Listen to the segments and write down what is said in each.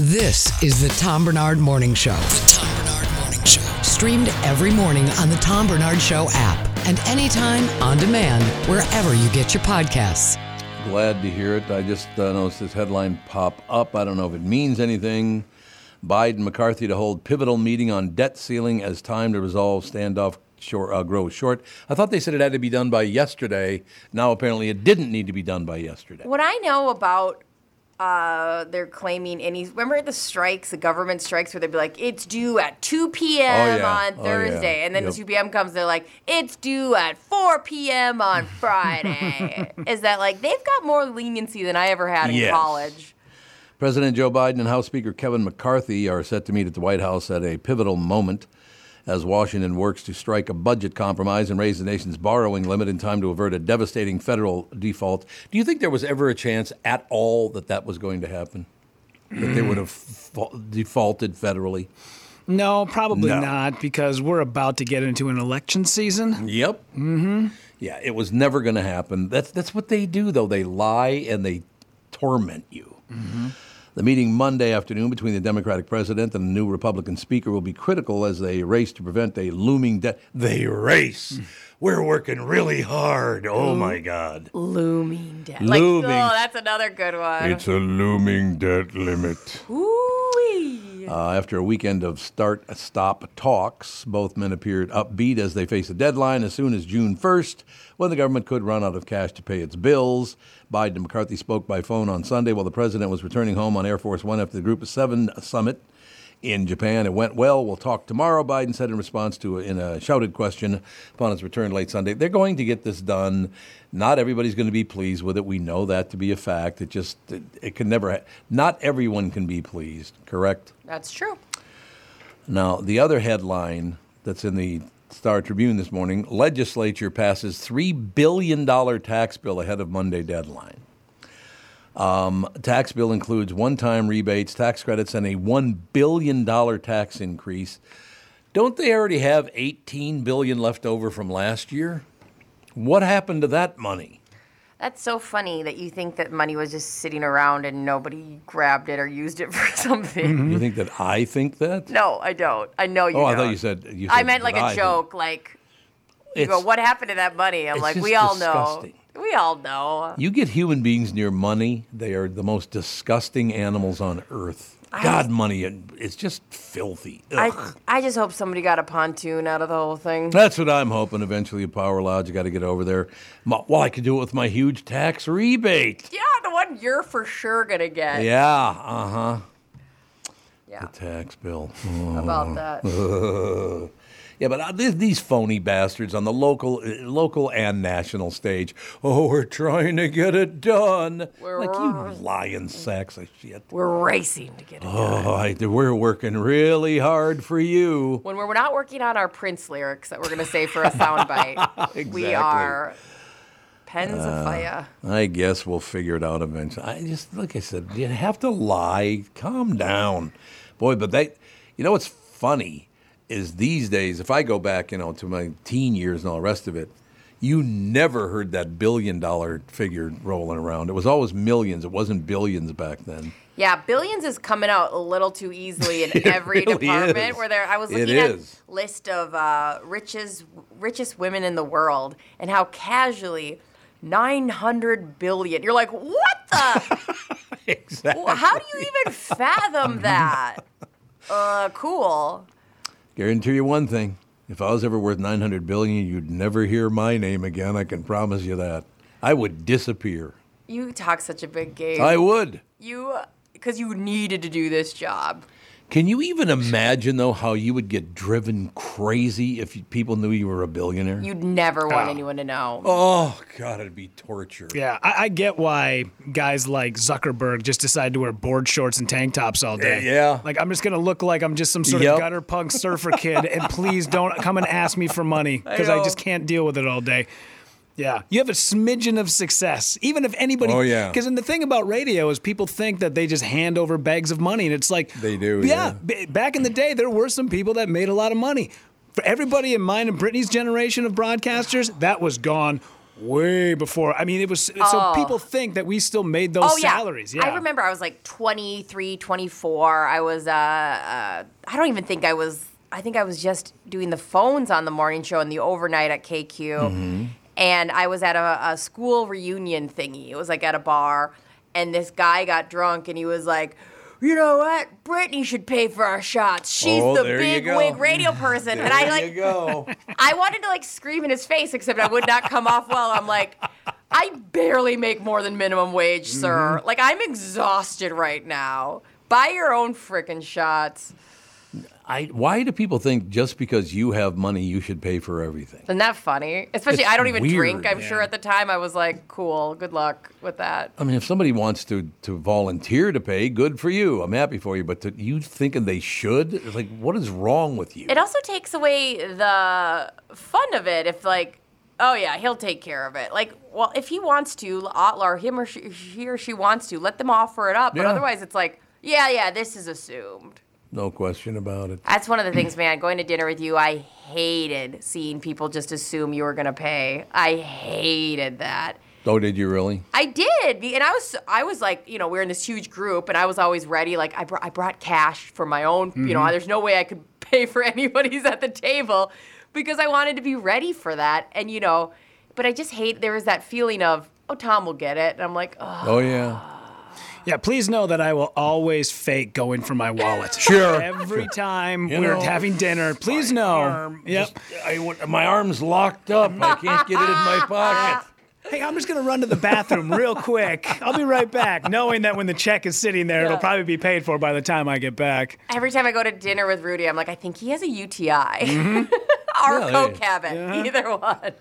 This is the Tom Barnard Morning Show. The Tom Barnard Morning Show. Streamed every morning on the Tom Barnard Show app and anytime on demand wherever you get your podcasts. Glad to hear it. I just uh, noticed this headline pop up. I don't know if it means anything. Biden McCarthy to hold pivotal meeting on debt ceiling as time to resolve standoff short, uh, grows short. I thought they said it had to be done by yesterday. Now apparently it didn't need to be done by yesterday. What I know about uh, they're claiming any. Remember the strikes, the government strikes, where they'd be like, "It's due at 2 p.m. Oh, yeah. on Oh, yeah. Thursday," and then Yep. the 2 p.m. comes, they're like, "It's due at 4 p.m. on Friday." Is that like they've got more leniency than I ever had in Yes. college? President Joe Biden and House Speaker Kevin McCarthy are set to meet at the White House at a pivotal moment as Washington works to strike a budget compromise and raise the nation's borrowing limit in time to avert a devastating federal default. Do you think there was ever a chance at all that that was going to happen? That they would have fa- defaulted federally? No, probably No. not, because we're about to get into an election season. Yep. Mm-hmm. Yeah, it was never going to happen. That's that's what they do, though. They lie and they torment you. The meeting Monday afternoon between the Democratic president and the new Republican speaker will be critical as they race to prevent a looming debt. They race. We're working really hard. Oh my God! Looming debt. Like, Looming. oh, that's another good one. It's a looming debt limit. Ooh-wee. Uh, after a weekend of start stop talks, both men appeared upbeat as they face a deadline as soon as June 1st, when the government could run out of cash to pay its bills. Biden and McCarthy spoke by phone on Sunday while the president was returning home on Air Force One after the Group of Seven summit in Japan. It went well. We'll talk tomorrow, Biden said in response to a, in a shouted question upon his return late Sunday. They're going to get this done. Not everybody's going to be pleased with it. We know that to be a fact. It just it, it can never. Ha- not everyone can be pleased. Correct. That's true. Now, the other headline that's in the Star Tribune this morning legislature passes $3 billion tax bill ahead of Monday deadline. Um, tax bill includes one time rebates, tax credits, and a $1 billion tax increase. Don't they already have 18 billion left over from last year? What happened to that money? That's so funny that you think that money was just sitting around and nobody grabbed it or used it for something. You mm-hmm. think that I think that? No, I don't. I know you. Oh, I thought don't. you said. I meant like that a I think. joke, like you It's- go, "What happened to that money?" I'm like, "We all disgusting. know. We all know." You get human beings near money, they are the most disgusting animals on earth. God, money, it's just filthy. Ugh. I I just hope somebody got a pontoon out of the whole thing. That's what I'm hoping. Eventually, a power lodge, you got to get over there. My- Well, I could do it with my huge tax rebate. Yeah, the one you're for sure gonna get. Yeah, uh huh. Yeah. The tax bill. How about that? Yeah, but uh, these, phony bastards on the local, uh, local and national stage. Oh, we're trying to get it done. We're- like you lying sacks of shit. We're racing to get it done. Oh, we're working really hard for you. When we're not working on our Prince lyrics that we're gonna say for a soundbite, we are pens Uh, of fire. I guess we'll figure it out eventually. I just, like I said, you have to lie. Calm down, boy. But they, you know, what's funny is these days. If I go back, you know, to my teen years and all the rest of it, you never heard that billion dollar figure rolling around. It was always millions. It wasn't billions back then. Yeah, billions is coming out a little too easily in every really department. is. Where there, I was It looking at is. list of uh, richest richest women in the world and how casually. 900 billion. You're like, what the? Exactly. How do you even fathom that? Uh, cool. Guarantee you one thing: if I was ever worth nine hundred billion, you'd never hear my name again. I can promise you that. I would disappear. You talk such a big game. I would. you, because you needed to do this job. Can you even imagine though how you would get driven crazy if you- people knew you were a billionaire? You'd never want Oh. anyone to know. oh God, it'd be torture. Yeah, I, I get why guys like Zuckerberg just decide to wear board shorts and tank tops all day. Yeah. Like, I'm just going to look like I'm just some sort Yep. of gutter punk surfer kid, and please don't come and ask me for money because I, know. just can't deal with it all day. Yeah, you have a smidgen of success, even if anybody. Oh, yeah. Because and the thing about radio is people think that they just hand over bags of money, and it's like They do, Yeah, yeah. b- back in the day, there were some people that made a lot of money. For everybody in mine and Brittany's generation of broadcasters, that was gone way before. I mean, it was so people think that we still made those Oh yeah. salaries. Yeah, I remember I was like 23, 24. I was uh, uh I don't even think I was I think I was just doing the phones on the morning show and the overnight at KQ. Mm-hmm. And I was at a, a school reunion thingy. It was like at a bar and this guy got drunk and he was like you know what? Brittany should pay for our shots. She's Oh, the big wig radio person. and I like go. I wanted to like scream in his face, except I would not come off well. I'm like, I barely make more than minimum wage, sir. Like I'm exhausted right now. Buy your own frickin' shots. I, why do people think just because you have money, you should pay for everything? Isn't that funny? Especially, It's I don't even weird, drink. I'm sure at the time I was like, cool, good luck with that. I mean, if somebody wants to, to volunteer to pay, good for you. I'm happy for you. But to, you thinking they should? It's like, what is wrong with you? It also takes away the fun of it if like, oh yeah, he'll take care of it. Like, well, if he wants to, or him or she, he or she wants to, let them offer it up. But Yeah. otherwise, it's like, yeah, yeah, this is assumed. No question about it. That's one of the things, man. Going to dinner with you, I hated seeing people just assume you were gonna pay. I hated that. Oh, did you really? I did, and I was, I was like, you know, we are in this huge group, and I was always ready. Like, I brought, I brought cash for my own. You know, mm-hmm. there's no way I could pay for anybody's at the table because I wanted to be ready for that. And you know, but I just hate. There was that feeling of, oh, Tom will get it, and I'm like, oh, Oh, yeah. Yeah, please know that I will always fake going for my wallet. Sure. Every time You we're know, having dinner, please know. Yep. Just- I, want- my arm's locked up. I can't get it in my pocket. Hey, I'm just gonna run to the bathroom real quick. I'll be right back, knowing that when the check is sitting there, it'll probably be paid for by the time I get back. every time I go to dinner with Rudy, I'm like, I think he has a UTI Mm-hmm. or Yeah, oh, coke hey. habit, either one.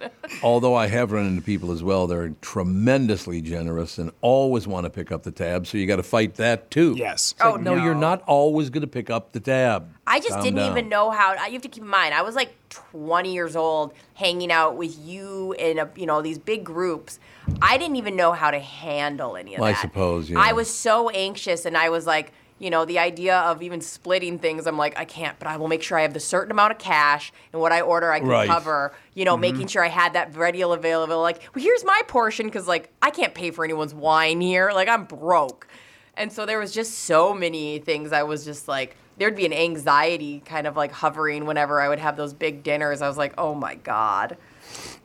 Although I have run into people as well, they're tremendously generous and always want to pick up the tab. So you got to fight that too. Yes. Oh, it's like, Oh, no, no. you're not always going to pick up the tab. I just Calm didn't down. even know how. You have to keep in mind, I was like 20 years old, hanging out with you in a, you know these big groups. I didn't even know how to handle any of I that. I suppose, yeah. I was so anxious, and I was like, you know, the idea of even splitting things. I'm like, I can't, but I will make sure I have the certain amount of cash, and what I order, I can Right. cover. You know, making sure I had that ready available. Like, well, here's my portion because like I can't pay for anyone's wine here. Like I'm broke. And so there was just so many things I was just like there'd be an anxiety kind of like hovering whenever I would have those big dinners. I was like, "Oh my god."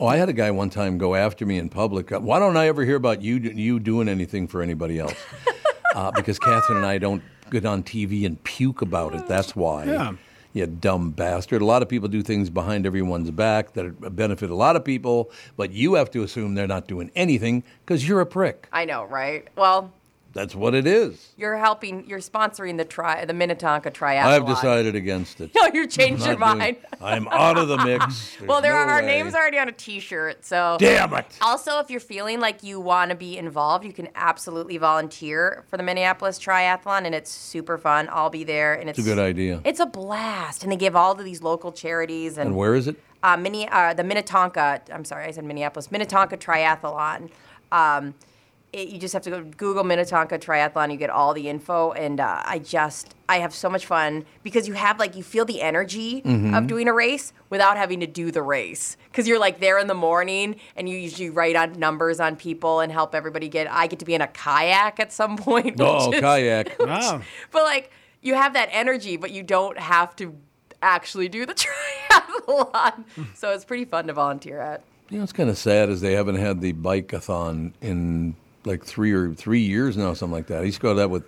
Oh, I had a guy one time go after me in public. Why don't I ever hear about you you doing anything for anybody else? uh, because Catherine and I don't get on TV and puke about it. That's why. Yeah. You dumb bastard. A lot of people do things behind everyone's back that benefit a lot of people, but you have to assume they're not doing anything because you're a prick. I know, right? Well, That's what it is. you're helping you're sponsoring the tri the Minnetonka triathlon. I've decided against it. No, you changed your mind. I'm out of the mix. well, there There's are no our way. names already on a t-shirt. So Damn it. Also, if you're feeling like you want to be involved, you can absolutely volunteer for the Minneapolis Triathlon, and it's super fun. I'll be there, and it's, It's a good idea. It's a blast, and they give all of these local charities and, And where is it? uh, mini, uh, the Minnetonka. I'm sorry, I said Minneapolis Minnetonka Triathlon. Um, it, you just have to go Google Minnetonka Triathlon. You get all the info, and uh, I just I have so much fun because you have like you feel the energy Mm-hmm. of doing a race without having to do the race because you're like there in the morning and you usually write on numbers on people and help everybody get. I get to be in a kayak at some point. Oh, is- kayak. Wow. but like you have that energy, but you don't have to actually do the triathlon. so it's pretty fun to volunteer at. You know, it's kind of sad is they haven't had the bike-a-thon in like three or three years now, something like that. I used to go to that with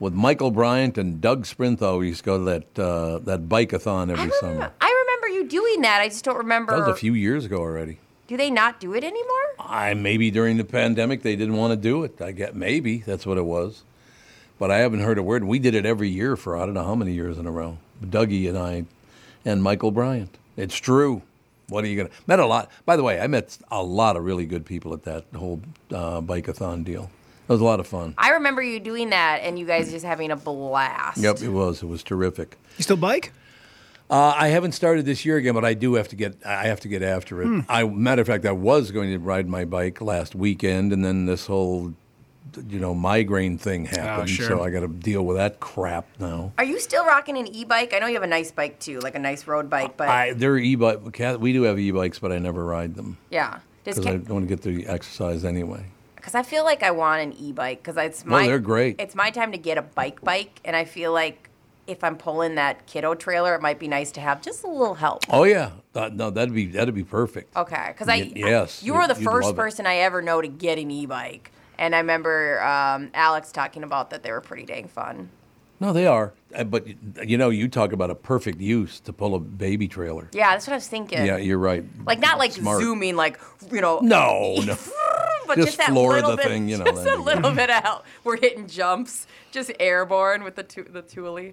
with Michael Bryant and Doug Sprintho. We used to go to that uh, that bike-a-thon every summer. I remember you doing that. I just don't remember. That was a few years ago already. Do they not do it anymore? I maybe during the pandemic they didn't want to do it. I get maybe that's what it was, but I haven't heard a word. We did it every year for I don't know how many years in a row. Dougie and I, and Michael Bryant. It's true. What are you gonna met a lot? By the way, I met a lot of really good people at that whole uh, bike-a-thon deal. It was a lot of fun. I remember you doing that and you guys just having a blast. Yep, it was. It was terrific. You still bike? Uh, I haven't started this year again, but I do have to get. I have to get after it. I, matter of fact, I was going to ride my bike last weekend, and then this whole, you know, migraine thing ah, happened. sure. So I got to deal with that crap now. Are you still rocking an e-bike? I know you have a nice bike too, like a nice road bike, but I there are e-bike. We do have e-bikes, but I never ride them. yeah. Does because I don't want to get the exercise anyway. Because I feel like I want an e-bike because it's my. they're great. It's my time to get a bike bike, and I feel like if I'm pulling that kiddo trailer, it might be nice to have just a little help. Oh yeah, That- no, that'd be that'd be perfect. Okay, because I Y- yes, you were the you'd- you'd first love it. person I ever know to get an e-bike, and I remember um, Alex talking about that they were pretty dang fun. No, they are. Uh, But you know, you talk about a perfect use to pull a baby trailer. Yeah, that's what I was thinking. Yeah, you're right. like not like Smart. zooming, like you know. No, no. but Just just, that floor little the bit, thing, you know, just a little bit of help. We're hitting jumps, just airborne with the tu- the Thule.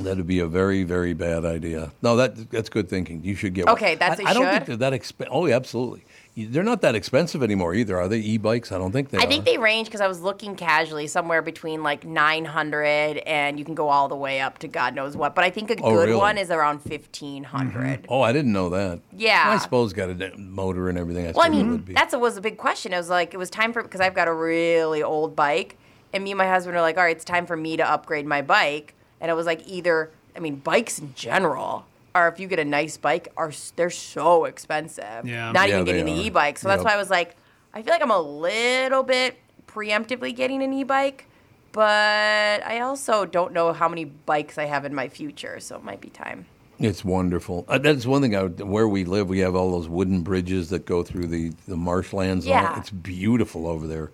That'd be a very, very bad idea. No, that that's good thinking. You should get one. Okay, that's I, don't think should. they're that expensive. Oh, yeah, absolutely. They're not that expensive anymore either, are they? E-bikes? I don't think they I are. think they range because I was looking casually somewhere between like 900 and you can go all the way up to God knows what. But I think a Oh, good really? one is around mm-hmm. 1500. Oh, I didn't know that. Yeah. I suppose got a motor and everything. I Well, I mean, that's was a big question. It was like it was time for because I've got a really old bike, and me and my husband are like, all right, it's time for me to upgrade my bike. And it was like either, I mean, bikes in general, or if you get a nice bike, are they're so expensive. Yeah. Not Yeah, even they getting the e-bike. So that's why I was like, I feel like I'm a little bit preemptively getting an e-bike. But I also don't know how many bikes I have in my future, so it might be time. It's wonderful. Uh, that's one thing. I, would- where we live, we have all those wooden bridges that go through the, the marshlands. and all. Yeah. It's beautiful over there.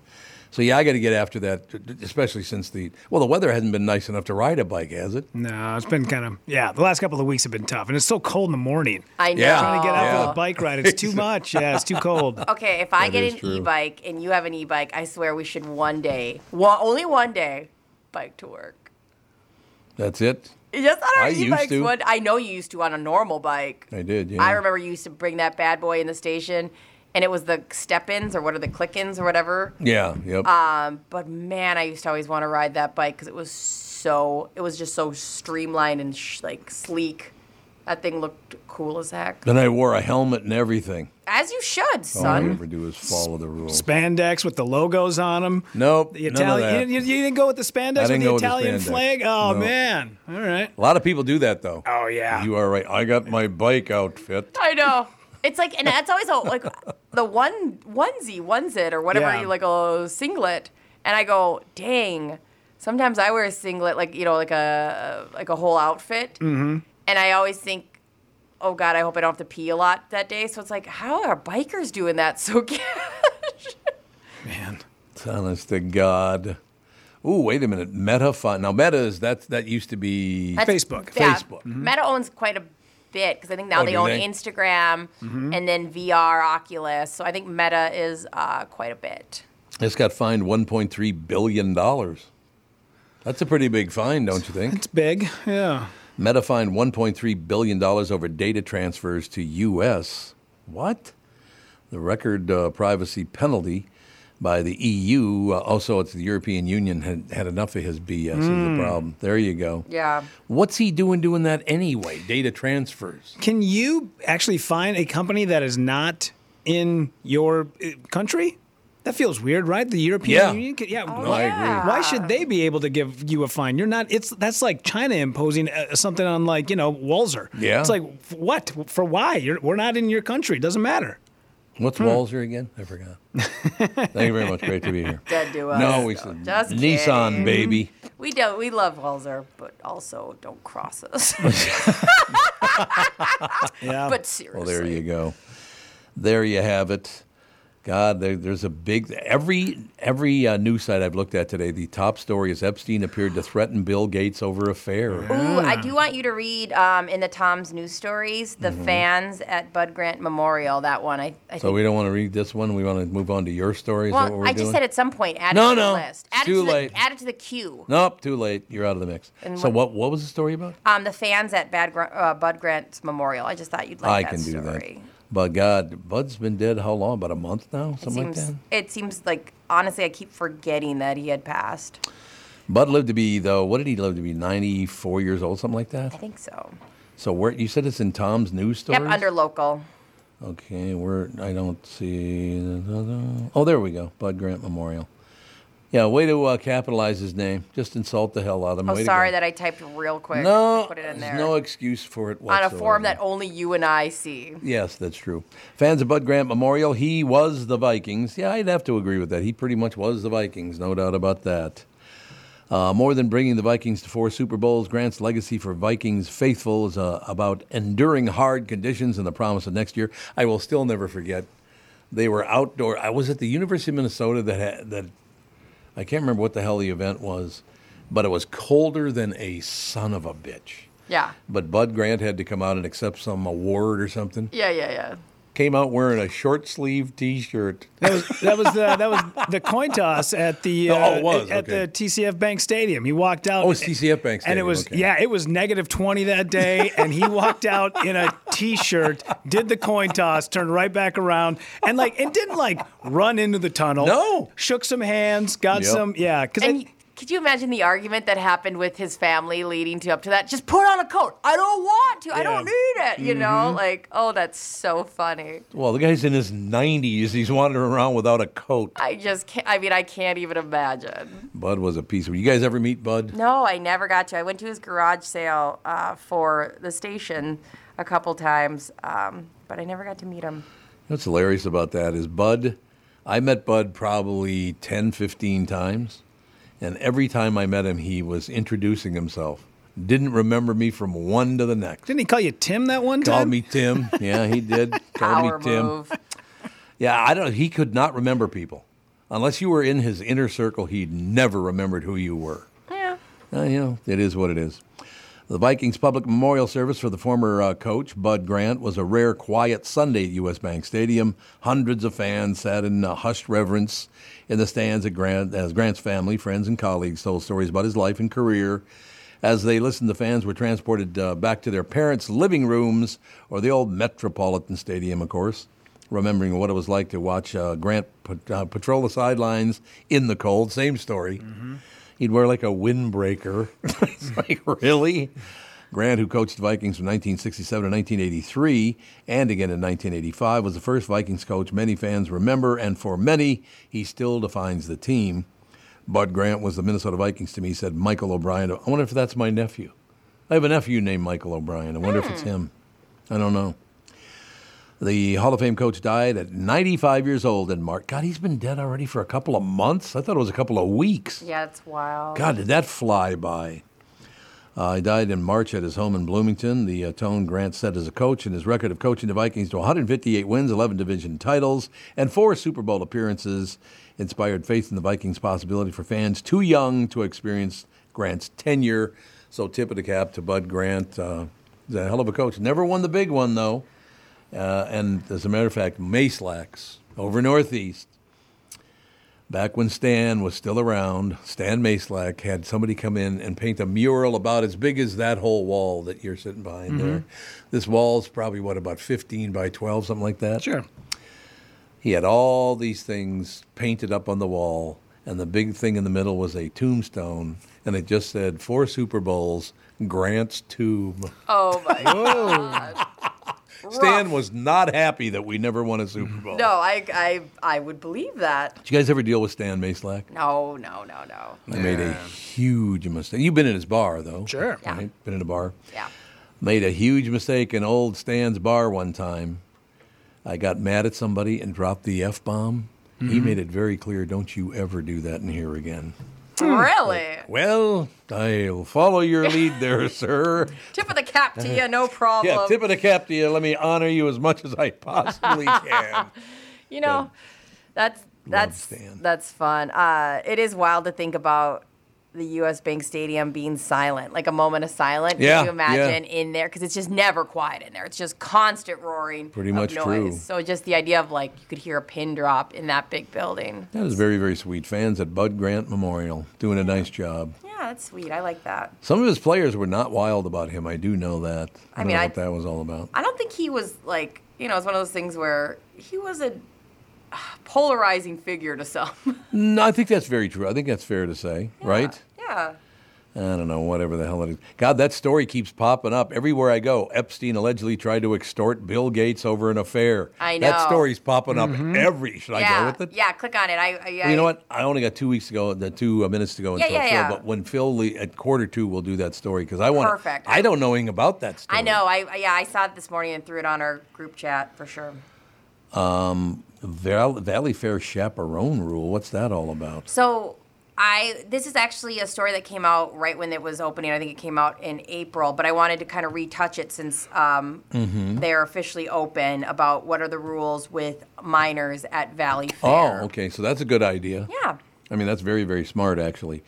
So yeah, I got to get after that, especially since the well, the weather hasn't been nice enough to ride a bike, has it? No, it's been kind of yeah. The last couple of weeks have been tough, and it's so cold in the morning. I know. Yeah. Trying to get out Yeah. for the bike ride, it's too much. Yeah, it's too cold. Okay, if I That get an true. e-bike and you have an e-bike, I swear we should one day, one, only one day, bike to work. That's it. Just on our I used e-bikes. to. One, I know you used to on a normal bike. I did. Yeah. I remember you used to bring that bad boy in the station, and it was the step-ins or what are the click-ins or whatever. Yeah. Yep. Um, but man, I used to always want to ride that bike because it was so, it was just so streamlined and sh- like sleek. That thing looked cool as heck. then I wore a helmet and everything. As you should, All I son. ever do is follow the rules. Spandex with the logos on them. Nope. The none of Italian. that. You, didn't- you didn't go with the spandex with the go with the Italian flag. Oh No. man! All right. A lot of people do that though. Oh yeah. You are right. I got my bike outfit. I know. It's like, and that's always a, like the one onesie, onesit, or whatever Yeah. you like a singlet. And I go, dang. Sometimes I wear a singlet, like you know, like a like a whole outfit. Mm-hmm. And I always think, oh God, I hope I don't have to pee a lot that day. So it's like, how are bikers doing that so cash? Man. Honest to God. Ooh, wait a minute. Meta fun. Now Meta is that that used to be Facebook. Yeah, Facebook. Meta owns quite a bit because I think now Oh, they own they? Instagram and then VR, Oculus. So I think Meta is uh, quite a bit. It's got fined 1.3 billion dollars. That's a pretty big fine, don't you think? It's big. Yeah. Meta fined 1.3 billion dollars over data transfers to U.S. What? The record uh, privacy penalty by the EU. Uh, also, it's the European Union had had enough of his BS. Is the problem? There you go. Yeah. What's he doing doing that anyway? Data transfers. Can you actually find a company that is not in your uh, country? That feels weird, right? The European Yeah. Union. Can- Yeah. No, I agree. Why should they be able to give you a fine? You're not. It's that's like China imposing uh, something on like you know Walser. Yeah. It's like what for? Why? You're, we're not in your country. It doesn't matter. What's hmm. Walser again? I forgot. Thank you very much. Great to be here. Dead to us. No, we So, said just Nissan, kidding. baby. We do. We love Walser, but also don't cross us. Yeah. but seriously. Well, there you go. There you have it. God, there, there's a big every every uh, news site I've looked at today. The top story is Epstein appeared to threaten Bill Gates over affair. Ooh, I do want you to read um, in the Tom's news stories the fans at Bud Grant Memorial. That one, I, I Mm-hmm. So we don't want to read this one. We want to move on to your story. Is that what well, I doing? just said at some point add No, it to no, the list. Add too it to late. The, add it to the queue. Nope, too late. You're out of the mix. And so what- what was the story about? Um, the fans at Bad uh, Bud Grant's Memorial. I just thought you'd like that story. I that can do story. But God, Bud's been dead how long? About a month now, something like that. it seems like honestly, I keep forgetting that he had passed. Bud lived to be though. What did he live to be? 94 years old, something like that? I think so. So where you said it's in Tom's news stories? Yep, under local. Okay, where I don't see. Oh, there we go. Bud Grant Memorial. Yeah, way to uh, capitalize his name. Just insult the hell out of him. Oh, Way sorry that I typed real quick. No, Put it in there's there. no excuse for it on a form that only you and I see. Yes, that's true. Fans of Bud Grant Memorial, he was the Vikings. Yeah, I'd have to agree with that. He pretty much was the Vikings, no doubt about that. Uh, more than bringing the Vikings to four Super Bowls, Grant's legacy for Vikings faithful is uh, about enduring hard conditions and the promise of next year. I will still never forget. They were outdoor. I was at the University of Minnesota that had, that I can't remember what the hell the event was, but it was colder than a son of a bitch. Yeah. But Bud Grant had to come out and accept some award or something. Yeah, yeah, yeah. Came out wearing a short sleeve T-shirt. That was that was the that was the coin toss at the Oh, uh, it was, at okay. the TCF Bank Stadium. He walked out. Oh, it's TCF Bank Stadium. and it was okay. yeah, it was negative twenty that day, and he walked out in a T-shirt, did the coin toss, turned right back around, and like and didn't like run into the tunnel. No. shook some hands, got Yep. some yeah. Because And y- could you imagine the argument that happened with his family leading to up to that? Just put on a coat. I don't want to. I don't need it. You know, like oh, that's so funny. Well, the guy's in his 90s. He's wandering around without a coat. I just can't. I mean, I can't even imagine. Bud was a piece of. You guys ever meet Bud? No, I never got to. I went to his garage sale uh, for the station a couple times, um, but I never got to meet him. What's hilarious about that is Bud. I met Bud probably 10, 15 times, and every time I met him, he was introducing himself. Didn't remember me from one to the next. didn't he call you Tim that one time? Called me Tim. Yeah, he did. Called Power me Tim. move. Yeah, I don't. He could not remember people, unless you were in his inner circle. He never remembered who you were. Yeah. Uh, you know, it is what it is. The Vikings public memorial service for the former uh, coach, Bud Grant, was a rare, quiet Sunday at U.S. Bank Stadium. Hundreds of fans sat in uh, hushed reverence in the stands Grant, as Grant's family, friends, and colleagues told stories about his life and career. As they listened, the fans were transported uh, back to their parents' living rooms or the old Metropolitan Stadium, of course, remembering what it was like to watch uh, Grant pat- uh, patrol the sidelines in the cold. Same story. He'd wear like a windbreaker. it's like, really? Grant, who coached the Vikings from 1967 to 1983 and again in 1985, was the first Vikings coach many fans remember, and for many, he still defines the team. Bud Grant was the Minnesota Vikings to me, said Michael O'Brien. I wonder if that's my nephew. I have a nephew named Michael O'Brien. I wonder if it's hmm. him. I don't know. The Hall of Fame coach died at 95 years old in March. God, he's been dead already for a couple of months. I thought it was a couple of weeks. Yeah, it's wild. God, did that fly by? Uh, he died in March at his home in Bloomington. The uh, tone Grant set as a coach and his record of coaching the Vikings to 158 wins, 11 division titles, and four Super Bowl appearances inspired faith in the Vikings' possibility for fans too young to experience Grant's tenure. So, tip of the cap to Bud Grant. Uh, he's a hell of a coach. Never won the big one, though. Uh, and as a matter of fact, Mayslack's over Northeast Back when Stan was still around, Stan Mayslack had somebody come in and paint a mural about as big as that whole wall that you're sitting behind there. This wall's probably, what, about 15 by 12, something like that? Sure. He had all these things painted up on the wall, and the big thing in the middle was a tombstone, and it just said, Four Super Bowls, Grant's Tomb. Oh my god. Stan was not happy that we never won a Super Bowl. No, I, I, I would believe that. Did you guys ever deal with Stan Mayslack? No, no, no, no. I made a huge mistake. You've been in his bar, though. Sure. Yeah. Right? Been in a bar. Yeah. Made a huge mistake in old Stan's bar one time. I got mad at somebody and dropped the F bomb. He mm-hmm. made it very clear don't you ever do that in here again. Really? Well, I'll follow your lead there, sir. Tip of the cap to you, no problem. Yeah, tip of the cap to you. Let me honor you as much as I possibly can. you know, that's that's that's fun. Uh, it is wild to think about the U.S. Bank Stadium being silent, like a moment of silence. Yeah, Can you imagine yeah. in there? Because it's just never quiet in there. It's just constant roaring. Pretty much noise. true. So just the idea of like you could hear a pin drop in that big building. That is very, very sweet. Fans at Bud Grant Memorial doing a nice job. Yeah, that's sweet. I like that. Some of his players were not wild about him. I do know that. I, I don't mean, know I- what that was all about. I don't think he was like you know it's one of those things where he was a polarizing figure to some. No, I think that's very true. I think that's fair to say, right? Yeah. I don't know, whatever the hell it is. God, that story keeps popping up everywhere I go. Epstein allegedly tried to extort Bill Gates over an affair. I know. That story's popping up every. Should I yeah, go with it? yeah. Click on it. I, I, Well, you know what? I only got two weeks to go, the two uh, minutes to go until yeah, Phil. yeah. But when Phil le- at quarter two, we'll do that story because I want. Perfect. I don't know anything about that story. I know. I I- yeah. I saw it this morning and threw it on our group chat for sure. Val- Valley Fair chaperone rule. What's that all about? So I this is actually a story that came out right when it was opening. I think it came out in April, but I wanted to kind of retouch it since um, Mm-hmm. they're officially open about what are the rules with minors at Valley Fair. Oh, okay. So that's a good idea. Yeah. I mean, that's very, very smart, actually.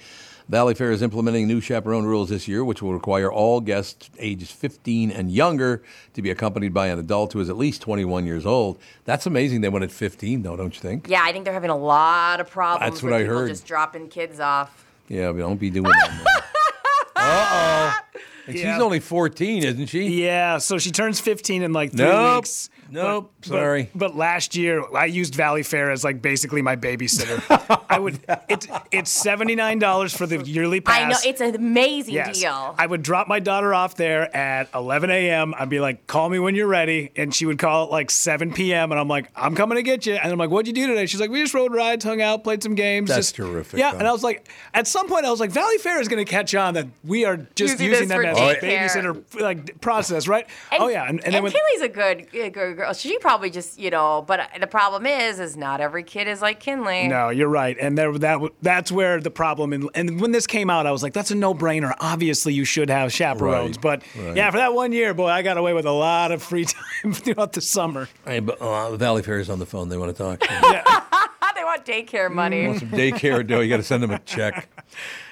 Valley Fair is implementing new chaperone rules this year, which will require all guests ages 15 and younger to be accompanied by an adult who is at least 21 years old. That's amazing they went at 15, though, don't you think? Yeah, I think they're having a lot of problems That's what with I people heard. just dropping kids off. Yeah, we don't be doing that. uh oh. And Yeah. she's only 14, isn't she? Yeah, so she turns 15 in like three Nope. weeks. Nope. But- Sorry. But, last year, I used Valley Fair as like basically my babysitter. I would. It's it's seventy nine dollars for the yearly pass. I know it's an amazing Yes. deal. I would drop my daughter off there at 11 a.m. I'd be like, call me when you're ready. And she would call at like 7 p.m. And I'm like, I'm coming to get you. And I'm like, what'd you do today? She's like, we just rode rides, hung out, played some games. That's just- terrific, Yeah. though. And I was like, at some point, I was like, Valley Fair is going to catch on that we are just Using using, this them for as daycare. babysitter like process, right? oh, yeah. And, and then when, Kinley's a good, a good girl. She probably just, you know, but the problem is, is not every kid is like Kinley. No, you're right, and there that that's where the problem. In, and when this came out, I was like, "That's a no-brainer. Obviously, you should have chaperones." Right, but right. yeah, for that one year, boy, I got away with a lot of free time throughout the summer. Hey, but, uh, Valley Fair is on the phone. They want to talk. Ah, they want daycare money. Want some daycare dough. You got to send them a check.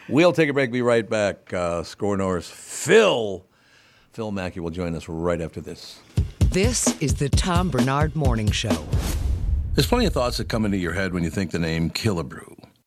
We'll take a break. Be right back. Uh, Skor North's Phil. Phil Mackey will join us right after this. This is the Tom Barnard Morning Show. There's plenty of thoughts that come into your head when you think the name Killebrew.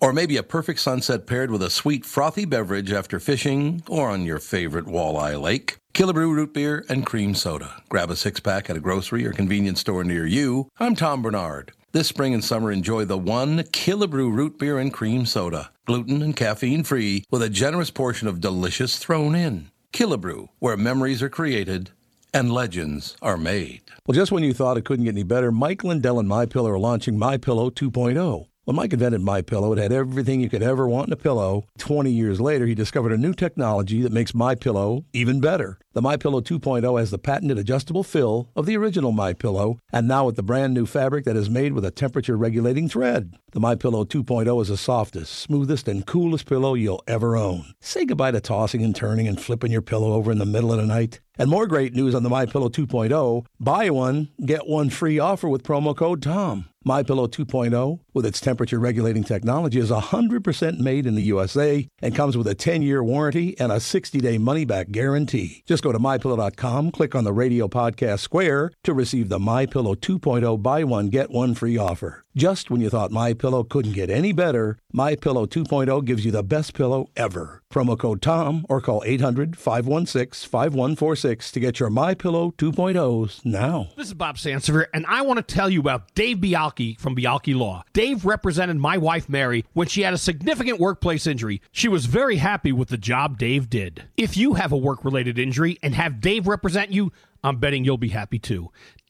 Or maybe a perfect sunset paired with a sweet, frothy beverage after fishing or on your favorite walleye lake. Killebrew root beer and cream soda. Grab a six pack at a grocery or convenience store near you. I'm Tom Barnard. This spring and summer, enjoy the one Killebrew root beer and cream soda. Gluten and caffeine free with a generous portion of delicious thrown in. Killebrew, where memories are created and legends are made. Well, just when you thought it couldn't get any better, Mike Lindell and My Pillow are launching My Pillow 2.0. When Mike invented My Pillow, it had everything you could ever want in a pillow. 20 years later, he discovered a new technology that makes My Pillow even better. The My Pillow 2.0 has the patented adjustable fill of the original My Pillow, and now with the brand new fabric that is made with a temperature regulating thread. The My Pillow 2.0 is the softest, smoothest, and coolest pillow you'll ever own. Say goodbye to tossing and turning and flipping your pillow over in the middle of the night. And more great news on the My Pillow 2.0. Buy one, get one free offer with promo code TOM. My Pillow 2.0, with its temperature regulating technology, is 100% made in the USA and comes with a 10-year warranty and a 60-day money-back guarantee. Just go to mypillow.com, click on the radio podcast square to receive the My Pillow 2.0 buy one get one free offer. Just when you thought My Pillow couldn't get any better, My Pillow 2.0 gives you the best pillow ever. Promo code TOM or call 800-516-5146 to get your My Pillow 2.0s now. This is Bob Sansevere, and I want to tell you about Dave Bialke from Bialke Law. Dave represented my wife Mary when she had a significant workplace injury. She was very happy with the job Dave did. If you have a work related injury and have Dave represent you, I'm betting you'll be happy too.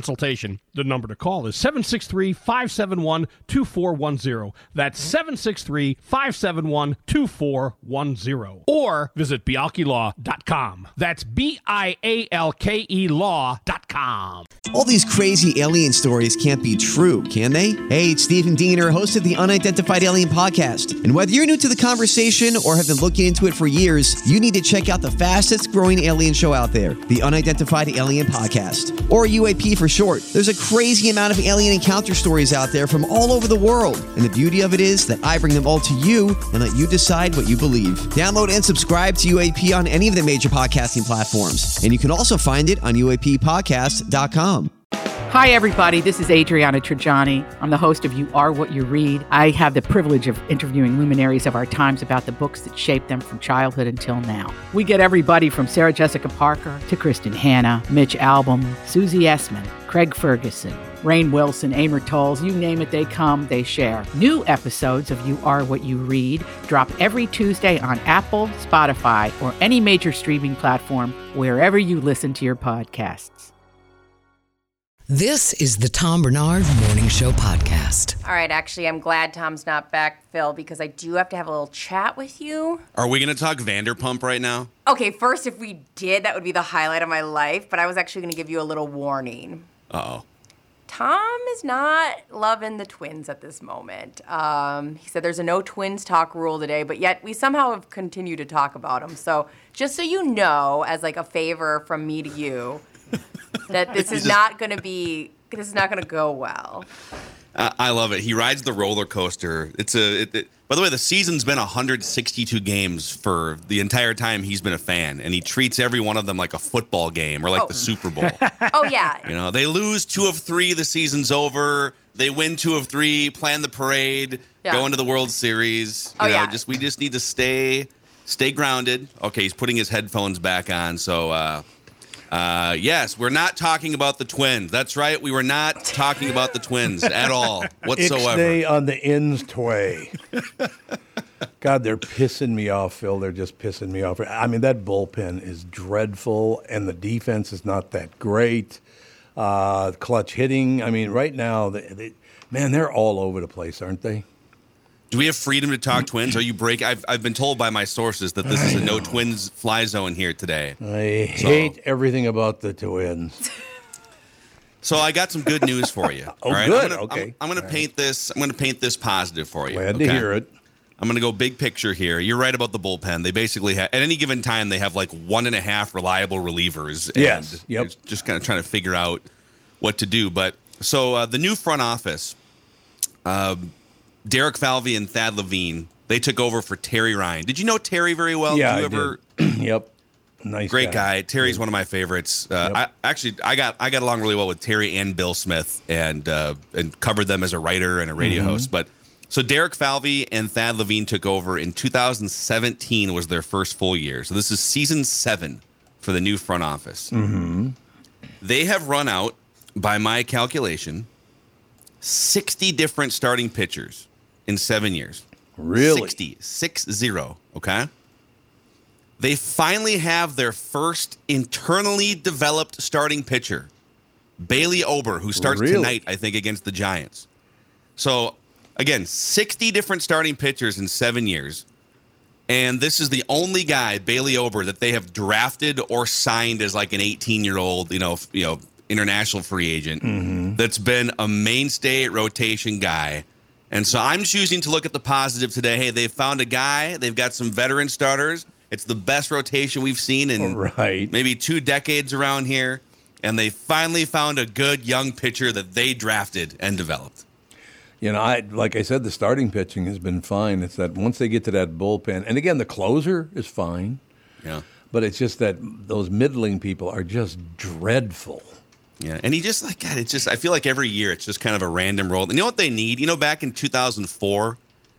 consultation. The number to call is 763 571 2410. That's mm-hmm. 763 571 2410. Or visit bialkelaw.com. That's B I A L K E law.com. All these crazy alien stories can't be true, can they? Hey, it's Stephen Diener, host of the Unidentified Alien Podcast. And whether you're new to the conversation or have been looking into it for years, you need to check out the fastest growing alien show out there, the Unidentified Alien Podcast, or UAP for short. There's a crazy amount of alien encounter stories out there from all over the world. And the beauty of it is that I bring them all to you and let you decide what you believe. Download and subscribe to UAP on any of the major podcasting platforms. And you can also find it on UAPpodcast.com. Hi, everybody. This is Adriana Trigiani. I'm the host of You Are What You Read. I have the privilege of interviewing luminaries of our times about the books that shaped them from childhood until now. We get everybody from Sarah Jessica Parker to Kristin Hannah, Mitch Albom, Susie Essman, Craig Ferguson, Rainn Wilson, Amor Towles, you name it, they come, they share. New episodes of You Are What You Read drop every Tuesday on Apple, Spotify, or any major streaming platform wherever you listen to your podcasts. This is the Tom Barnard Morning Show podcast. All right, actually, I'm glad Tom's not back, Phil, because I do have to have a little chat with you. Are we going to talk Vanderpump right now? Okay, first, if we did, that would be the highlight of my life, but I was actually going to give you a little warning. Uh oh. Tom is not loving the twins at this moment. Um, he said there's a no twins talk rule today, but yet we somehow have continued to talk about them. So just so you know, as like a favor from me to you, that this is not going to be this is not going to go well. I, I love it. He rides the roller coaster. It's a. It, it, by the way, the season's been 162 games for the entire time he's been a fan, and he treats every one of them like a football game or like Oh. the Super Bowl. Oh yeah, you know, they lose two of three, the season's over. They win two of three, plan the parade, Yeah. go into the World Series. You Oh, know, yeah. just we just need to stay stay grounded. Okay, he's putting his headphones back on, so. uh uh, yes, we're not talking about the twins. That's right. We were not talking about the twins at all whatsoever. Ixnay on the ends tway. God, they're pissing me off, Phil. They're just pissing me off. I mean, that bullpen is dreadful, and the defense is not that great. Uh, clutch hitting. I mean, right now, they, they, man, they're all over the place, aren't they? Do we have freedom to talk twins? Are you break? I've, I've been told by my sources that this is a no twins fly zone here today. I hate everything about the twins. So I got some good news for you. Oh, all right? good. I'm gonna, Okay. I'm, I'm going to paint this. I'm going to paint this positive for you. Glad okay? to hear it. I'm going to go big picture here. You're right about the bullpen. They basically have, at any given time, they have like one and a half reliable relievers. And Yes, yep. Just kind of trying to figure out what to do. But so uh, the new front office, um, Derek Falvey and Thad Levine, they took over for Terry Ryan. Did you know Terry very well? yeah, Did you I ever? did. yep. Nice Great guy. Terry's one of my favorites. Uh, I actually I got I got along really well with Terry and Bill Smith and uh, and covered them as a writer and a radio host. But so Derek Falvey and Thad Levine took over in 2017 was their first full year. So this is season seven for the new front office. They have run out, by my calculation, 60 different starting pitchers in seven years. Really? 60, six zero. Okay. They finally have their first internally developed starting pitcher, Bailey Ober, who starts Really? tonight, I think, against the Giants. So, again, 60 different starting pitchers in seven years. And this is the only guy, Bailey Ober, that they have drafted or signed as like an 18 year old, you know, you know, international free agent mm-hmm. that's been a mainstay rotation guy. And so I'm choosing to look at the positive today. Hey, they've found a guy. They've got some veteran starters. It's the best rotation we've seen in Right. maybe two decades around here. And they finally found a good young pitcher that they drafted and developed. You know, I like I said, the starting pitching has been fine. It's that once they get to that bullpen, and again, the closer is fine, Yeah. but it's just that those middling people are just dreadful. Yeah, and he just like God. It's just I feel like every year it's just kind of a random roll. And you know what they need? You know, back in 2004,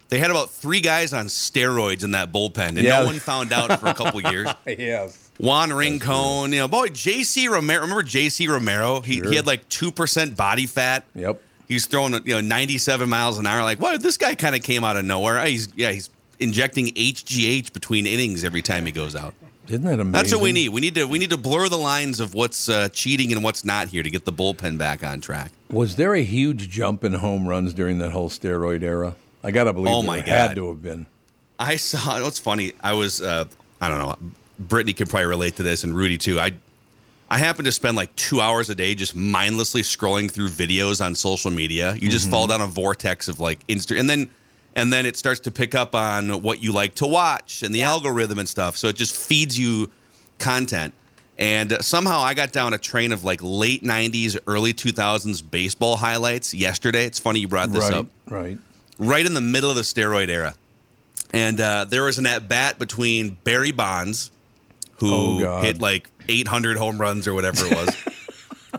they had about three guys on steroids in that bullpen, and Yeah. no one found out for a couple years. Yes. Juan Rincon, you know, boy, J.C. Romero. Remember J.C. Romero? He, he had like two percent body fat. Yep. He's throwing you know 97 miles an hour. Like, what? This guy kind of came out of nowhere. Ah, he's yeah, he's injecting HGH between innings every time he goes out. Isn't that amazing? That's what we need. We need to we need to blur the lines of what's uh, cheating and what's not here to get the bullpen back on track. Was there a huge jump in home runs during that whole steroid era? I gotta believe. Oh, my had God. to have been. I saw. What's funny? I was. Uh, I don't know. Brittany can probably relate to this, and Rudy too. I. I happen to spend like two hours a day just mindlessly scrolling through videos on social media. You just fall down a vortex of like Insta, and then, and then it starts to pick up on what you like to watch and the algorithm and stuff. So it just feeds you content. And somehow I got down a train of like late '90s, early 2000s baseball highlights yesterday. It's funny you brought this right, up right. right in the middle of the steroid era. And uh, there was an at bat between Barry Bonds, who Oh, hit like 800 home runs or whatever it was.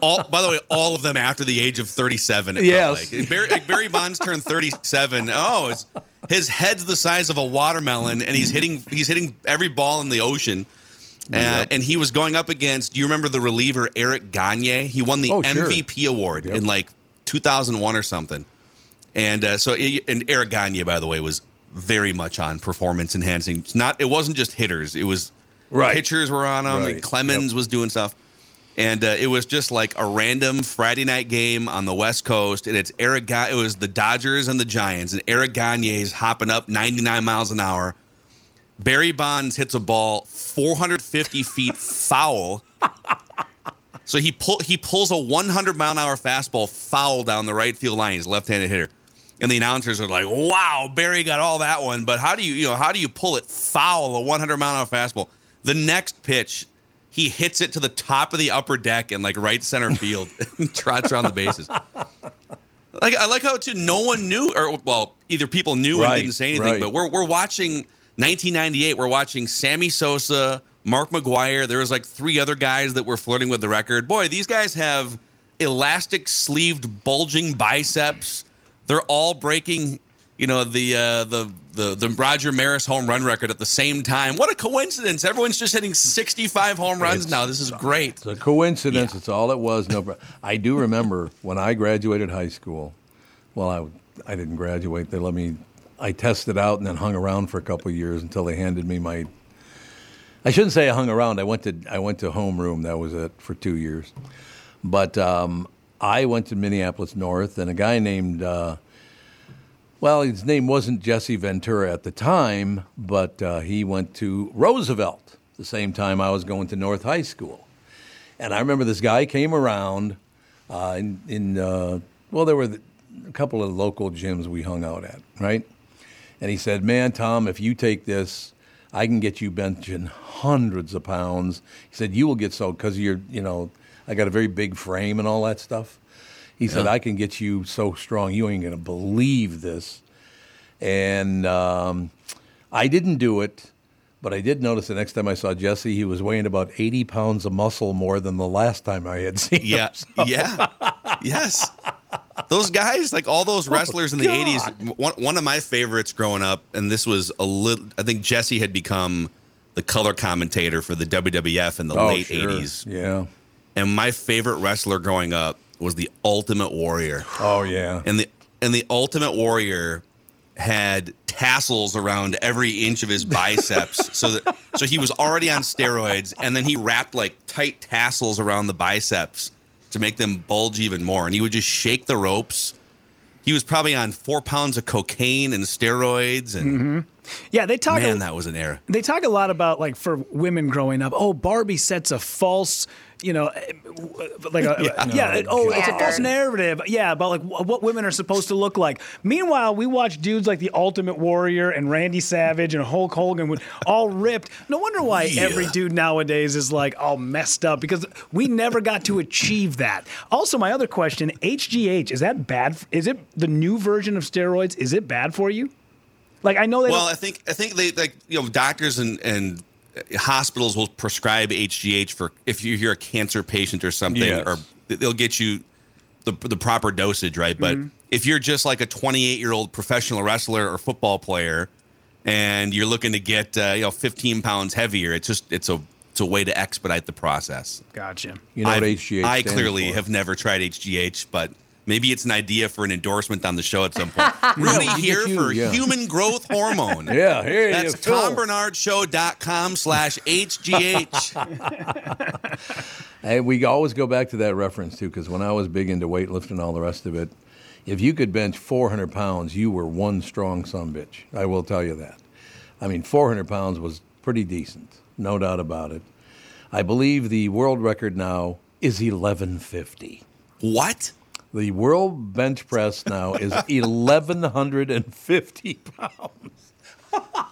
all, by the way, all of them after the age of 37. it Yes. like. Barry, like, Barry Bonds turned 37. Oh, it's, his head's the size of a watermelon, and he's hitting he's hitting every ball in the ocean. Uh, and he was going up against. Do you remember the reliever Eric Gagne? He won the Oh, sure. MVP award Yep. in like 2001 or something. And uh, so, and Eric Gagne, by the way, was very much on performance enhancing. It's not. It wasn't just hitters. It was Right. pitchers were on him. Right. Clemens Yep. was doing stuff. And uh, it was just like a random Friday night game on the West Coast, and it's Eric. Ga- it was the Dodgers and the Giants, and Eric Gagne's hopping up 99 miles an hour. Barry Bonds hits a ball 450 feet foul. So he pull he pulls a 100 mile an hour fastball foul down the right field line. He's left-handed hitter, and the announcers are like, "Wow, Barry got all that one." But how do you you know how do you pull it foul a 100 mile an hour fastball? The next pitch, he hits it to the top of the upper deck and like right center field, and trots around the bases. Like I like how too no one knew, or well, either people knew and didn't say anything, right. but we're we're watching 1998. We're watching Sammy Sosa, Mark McGwire. There was like three other guys that were flirting with the record. Boy, these guys have elastic sleeved, bulging biceps. They're all breaking, you know, the uh, the the the Roger Maris home run record at the same time. What a coincidence! Everyone's just hitting 65 home runs now. This is great. It's a coincidence. It's all it was. No, I do remember when I graduated high school. Well, I I didn't graduate. They let me. I tested out and then hung around for a couple of years until they handed me my. I shouldn't say I hung around. I went to I went to homeroom. That was it for two years. But um, I went to Minneapolis North, and a guy named. Uh, well, his name wasn't Jesse Ventura at the time, but uh, he went to Roosevelt the same time I was going to North High School. And I remember this guy came around uh, in, in uh, well, there were the, a couple of local gyms we hung out at, right? And he said, Man, Tom, if you take this, I can get you benching hundreds of pounds. He said, You will get so, because you're, you know, I got a very big frame and all that stuff. He said, I can get you so strong, you ain't going to believe this. And um, I didn't do it, but I did notice the next time I saw Jesse, he was weighing about 80 pounds of muscle more than the last time I had seen Yeah, him. yeah, yes. Those guys, like all those wrestlers in the God. '80s. One, one of my favorites growing up, and this was a little. I think Jesse had become the color commentator for the WWF in the Oh, late sure. '80s. Yeah. And my favorite wrestler growing up was the Ultimate Warrior. Oh, yeah. And the and the Ultimate Warrior had tassels around every inch of his biceps, so that so he was already on steroids, and then he wrapped like tight tassels around the biceps to make them bulge even more, and he would just shake the ropes. He was probably on four pounds of cocaine and steroids, and mm-hmm. Yeah, they talk. man, that was an era. they talk a lot about like for women growing up. Oh, Barbie sets a false, you know, like a yeah. oh, it's a false narrative. Yeah, about like wh- what women are supposed to look like. Meanwhile, we watch dudes like the Ultimate Warrior and Randy Savage and Hulk Hogan all ripped. No wonder why Yeah. every dude nowadays is like all messed up because we never got to achieve that. Also, my other question: HGH is that bad? Is it the new version of steroids? Is it bad for you? Like I know they Well, don't- I think I think they like you know doctors and and hospitals will prescribe HGH for if you- you're a cancer patient or something, Yes. or they'll get you the the proper dosage, right? But if you're just like a 28 year old professional wrestler or football player, and you're looking to get uh, you know 15 pounds heavier, it's just it's a it's a way to expedite the process. gotcha. You know I've- HGH I clearly for? have never tried HGH, but Maybe it's an idea for an endorsement on the show at some point. Rudy we here you, for yeah. human growth hormone. Yeah, here you go. That's go. tombarnardshow.com slash HGH. Hey, we always go back to that reference too, because when I was big into weightlifting and all the rest of it, if you could bench 400 pounds, you were one strong son bitch. I will tell you that. I mean, 400 pounds was pretty decent, no doubt about it. I believe the world record now is 1150. What? The world bench press now is 1150 pounds.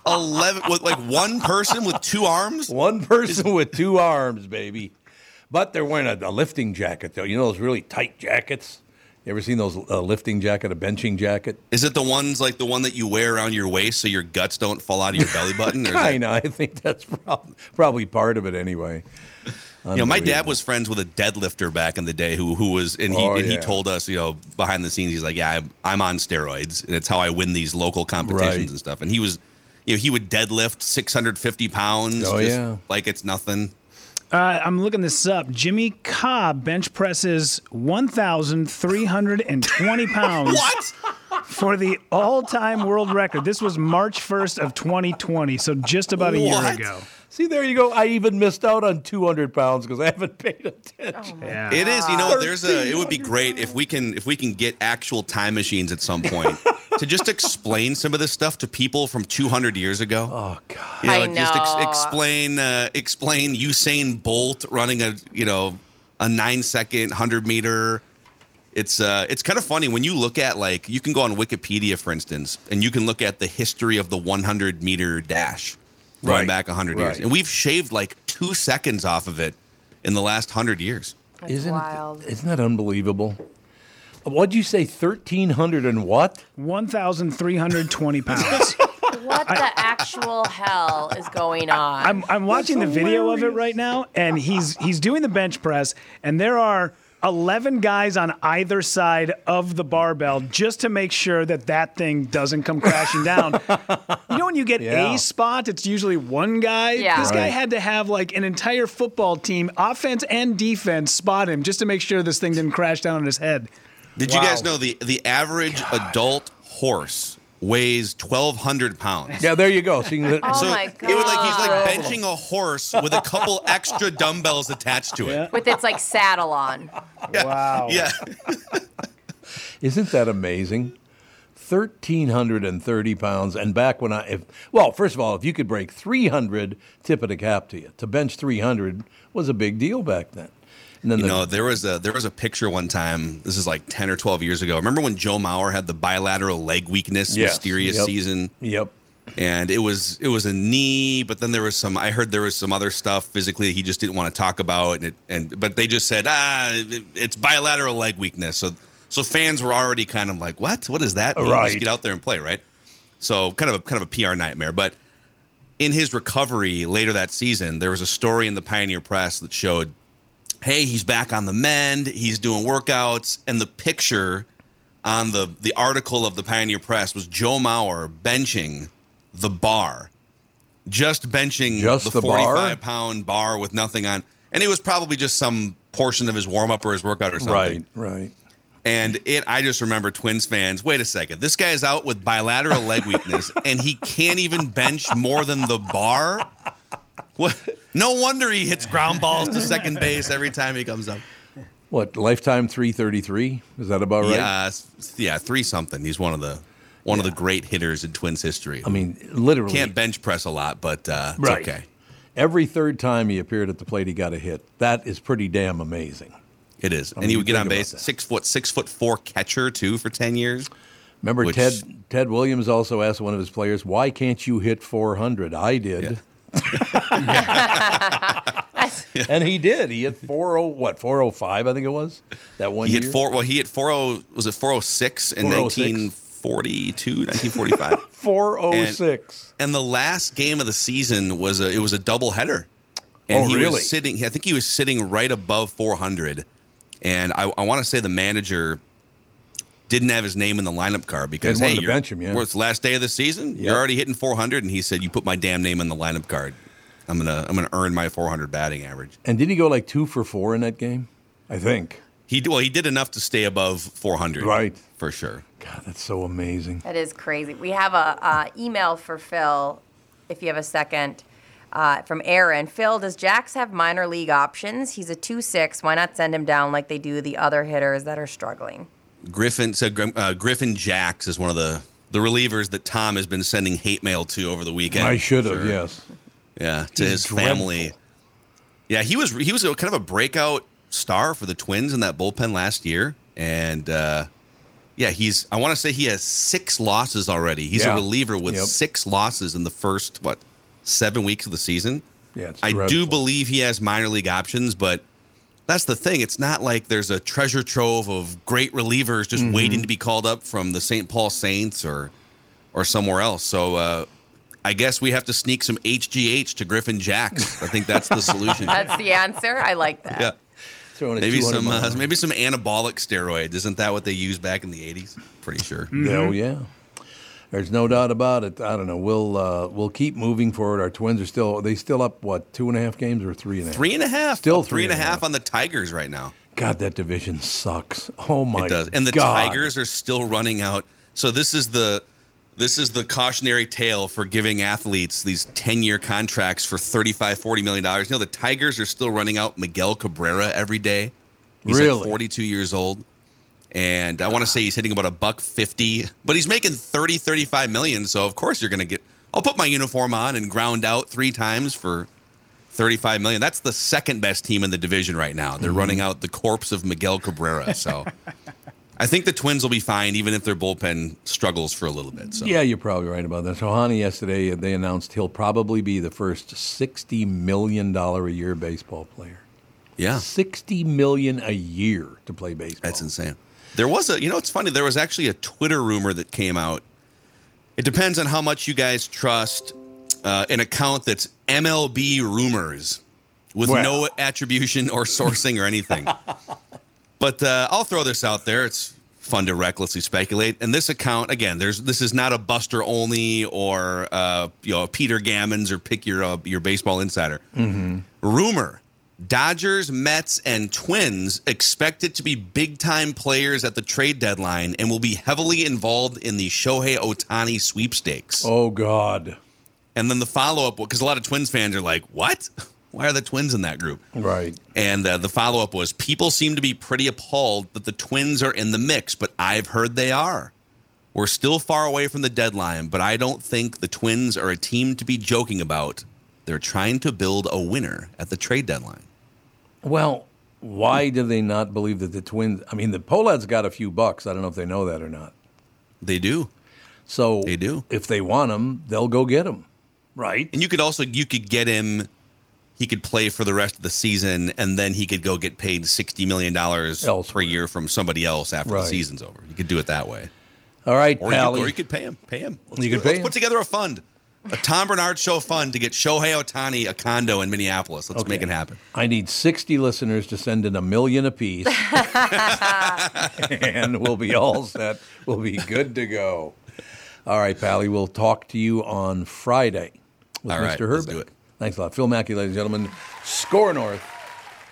11 with like one person with two arms? One person with two arms, baby. But they're wearing a, a lifting jacket, though. You know those really tight jackets? You ever seen those uh, lifting jacket, a benching jacket? Is it the ones like the one that you wear around your waist so your guts don't fall out of your belly button? I know. that- I think that's prob- probably part of it anyway. You know, my dad was friends with a deadlifter back in the day who who was and he Oh, and he told us, you know, behind the scenes, he's like, yeah, I'm, I'm on steroids, and it's how I win these local competitions Right. and stuff. And he was, you know, he would deadlift 650 pounds, Oh, just yeah. like it's nothing. Uh, I'm looking this up. Jimmy Kolb bench presses 1,320 pounds What? for the all-time world record. This was March 1st of 2020, so just about a What? year ago. See, there you go. I even missed out on 200 pounds because I haven't paid attention. Yeah. It is, you know, there's a. It would be great if we can if we can get actual time machines at some point to just explain some of this stuff to people from 200 years ago. Oh, God. You know, I just ex- know. explain uh, explain Usain Bolt running a you know a nine second hundred meter. It's uh it's kind of funny when you look at like you can go on Wikipedia for instance and you can look at the history of the 100 meter dash going Right. back 100 years and we've shaved like two seconds off of it in the last hundred years. That's Isn't, wild. isn't that unbelievable? What'd you say, 1,300 and what? 1,320 pounds. What the actual hell is going on? I'm, I'm watching the video of it right now, and he's he's doing the bench press, and there are 11 guys on either side of the barbell just to make sure that that thing doesn't come crashing down. you know, when you get Yeah. a spot, it's usually one guy. Yeah. This guy had to have like an entire football team, offense and defense, spot him just to make sure this thing didn't crash down on his head. Did you guys know the the average adult horse weighs 1200 pounds? Yeah, there you go. See, the- Oh So my it was like he's like benching a horse with a couple extra dumbbells attached to it. Yeah. With its like saddle on. Wow. Yeah. Isn't that amazing? 1,330 pounds. And back when I, if, well, first of all, if you could break 300, tip of the cap to you. To bench 300 was a big deal back then. And then You the, know, there was a there was a picture one time. This is like ten or twelve years ago. Remember when Joe Mauer had the bilateral leg weakness, Yes. mysterious Yep. season, Yep. and it was it was a knee, but then there was some. I heard there was some other stuff physically he just didn't want to talk about, and it, and but they just said ah, it, it's bilateral leg weakness. So so fans were already kind of like, what? What is that? Right. Just get out there and play, right? So kind of a kind of a PR nightmare, but. In his recovery later that season, there was a story in the Pioneer Press that showed hey, he's back on the mend, he's doing workouts, and the picture on the the article of the Pioneer Press was Joe Mauer benching the bar, just benching Just the, the 45 pound bar with nothing on, and it was probably just some portion of his warm up or his workout or something. Right, right. And it, I just remember Twins fans. Wait a second, this guy is out with bilateral leg weakness, and he can't even bench more than the bar. What? No wonder he hits ground balls to second base every time he comes up. What, lifetime 333? Is that about right? Yeah, yeah, three something. He's one of the one of the great hitters in Twins history. I mean, literally. can't bench press a lot, but uh, it's Right. okay. Every third time he appeared at the plate, he got a hit. That is pretty damn amazing. It is, and mean, he would get on base. Six foot, six foot four catcher too for ten years. Remember, Which- Ted Ted Williams also asked one of his players, "Why can't you hit 400?" I did, and he did. He hit 40 what 405, I think it was that one He year. hit four. Well, he hit four oh. Was it four oh six in 406? 1942, 1945? 406. and the last game of the season was a it was a double header. And Oh, he really? was sitting I think he was sitting right above 400. And I, I want to say the manager didn't have his name in the lineup card because hey, you're- bench him, yeah. well, it's the last day of the season. Yep. You're already hitting 400 and he said you put my damn name in the lineup card. I'm going to I'm going to earn my 400 batting average. And did he go like two for four in that game? I think. He well, he did enough to stay above 400. Right. For sure. God, that's so amazing. That is crazy. We have a uh, email for Phil, if you have a second, uh, from Aaron. Phil, does Jax have minor league options? He's a two six. Why not send him down like they do the other hitters that are struggling? Griffin so uh, Griffin Jax is one of the the relievers that Tom has been sending hate mail to over the weekend. I should have, yes. Yeah, to He's his dreadful. family. Yeah, he was he was a, kind of a breakout star for the Twins in that bullpen last year, and uh, yeah, he's I want to say he has six losses already. He's Yeah. a reliever with Yep. six losses in the first what seven weeks of the season. Yeah, it's I do believe he has minor league options, but that's the thing. It's not like there's a treasure trove of great relievers just Mm-hmm. waiting to be called up from the St. Paul Saints or or somewhere else. So uh, I guess we have to sneak some HGH to Griffin Jax. I think that's the solution. That's the answer. I like that. yeah, maybe some uh, maybe some anabolic steroids. Isn't that what they used back in the '80s? Pretty sure. Oh yeah. There's no doubt about it. I don't know. We'll uh, we'll keep moving forward. Our Twins are still they still up what two and a half games or three and a half. Three and a half. Still Up three and a three and a half half. on the Tigers right now. God, that division sucks. Oh my god. It does. And the God. Tigers are still running out. So this is the this is the cautionary tale for giving athletes these 10-year contracts for 35 40 million dollars. You know the Tigers are still running out Miguel Cabrera every day. He's like Really? 42 years old. And I want to say he's hitting about a buck 50, but he's making 30 35 million, so of course you're going to get I'll put my uniform on and ground out 3 times for 35 million. That's the second best team in the division right now. Mm-hmm. They're running out the corpse of Miguel Cabrera. So I think the Twins will be fine, even if their bullpen struggles for a little bit. So Yeah, you're probably right about that. So Hani yesterday they announced he'll probably be the first sixty million dollar a year baseball player. yeah, Sixty million a year to play baseball. that's insane. There was a, you know, it's funny. There was actually a Twitter rumor that came out. It depends on how much you guys trust uh, an account that's MLB rumors with Well. no attribution or sourcing or anything. But uh, I'll throw this out there. It's fun to recklessly speculate. And this account, again, there's this is not a Buster Olney or uh, you know Peter Gammons or pick your uh, your baseball insider. Rumor: Dodgers, Mets, and Twins expected to be big time players at the trade deadline and will be heavily involved in the Shohei Ohtani sweepstakes. Oh God. And then the follow up, because a lot of Twins fans are like, "What? Why are the Twins in that group?" Right. And uh, the follow up was people seem to be pretty appalled that the Twins are in the mix, but I've heard they are. We're still far away from the deadline, but I don't think the Twins are a team to be joking about. They're trying to build a winner at the trade deadline. Well, why do they not believe that the Twins? I mean, the Pohlad's got a few bucks. I don't know if they know that or not. They do. So They do. If they want him, they'll go get him. Right. And you could also you could get him he could play for the rest of the season and then he could go get paid 60 million dollars per year from somebody else after Right. the season's over. You could do it that way. All right, Or you, Pally. or you could pay him. Pay him. Let's You could pay Let's him. put together a fund. A Tom Barnard Show fund to get Shohei Ohtani a condo in Minneapolis. Let's make it happen. I need 60 listeners to send in a million apiece. and we'll be all set. We'll be good to go. All right, Pally, we'll talk to you on Friday with All right, Mr. let's Hrbek. do it. Thanks a lot. Phil Mackey, ladies and gentlemen. Skor North.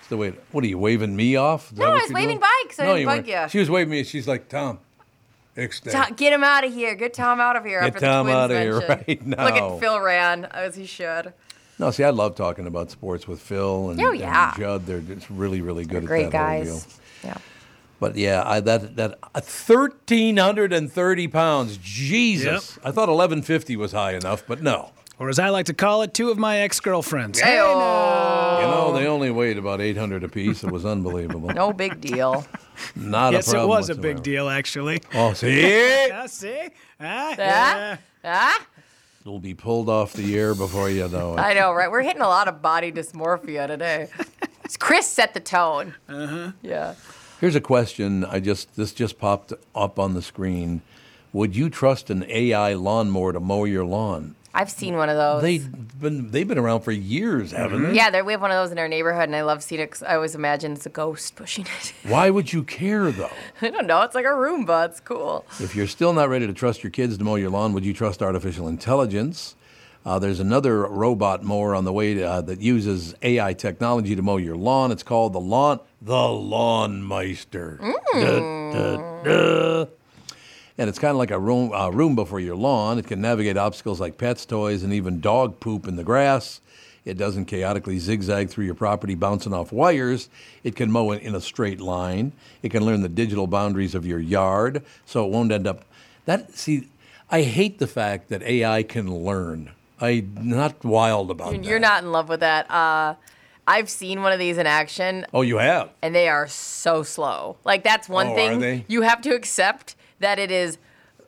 It's the way. What are you waving me off? Is No, I was waving doing? bye 'cause I no, didn't you bug weren't. ya. She was waving me. She's like, Tom, extend. Tom, get him out of here. Get Tom out of here. Get after Tom the Twins outta here right now. Look at Phil ran as he should. No, see, I love talking about sports with Phil and, Oh, yeah. and Judd. They're just really, really good Great at that whole deal. guys. Yeah. But yeah, I, that that uh, thirteen hundred and thirty pounds. Jesus, I thought eleven fifty was high enough, but no. Or as I like to call it, two of my ex girlfriends. Hey, You know, they only weighed about eight hundred apiece. It was unbelievable. No big deal. Not a problem. Yes, it problem. was a whatsoever. big deal, actually. Oh, see, Yeah, see? Ah, Ah? yeah. Ah? it'll be pulled off the air before you know it. I know, right? We're hitting a lot of body dysmorphia today. Chris set the tone. Uh-huh. Yeah. Here's a question. I just this just popped up on the screen. Would you trust an AI lawnmower to mow your lawn? I've seen one of those. They've been they've been around for years, haven't they? yeah, there, we have one of those in our neighborhood, and I love seeing it 'cause I always imagine it's a ghost pushing it. Why would you care though? I don't know. It's like a Roomba. It's cool. If you're still not ready to trust your kids to mow your lawn, would you trust artificial intelligence? Uh, there's another robot mower on the way uh, that uses AI technology to mow your lawn. It's called the lawn the Lawn Meister. Duh, duh, duh. And it's kind of like a room, uh, Roomba for your lawn. It can navigate obstacles like pets, toys, and even dog poop in the grass. It doesn't chaotically zigzag through your property, bouncing off wires. It can mow in, in a straight line. It can learn the digital boundaries of your yard, so it won't end up. That see, I hate the fact that AI can learn. I'm not wild about that. You're not in love with that. Uh, I've seen one of these in action, Oh, you have. and they are so slow. Like that's one Oh, thing you have to accept that it is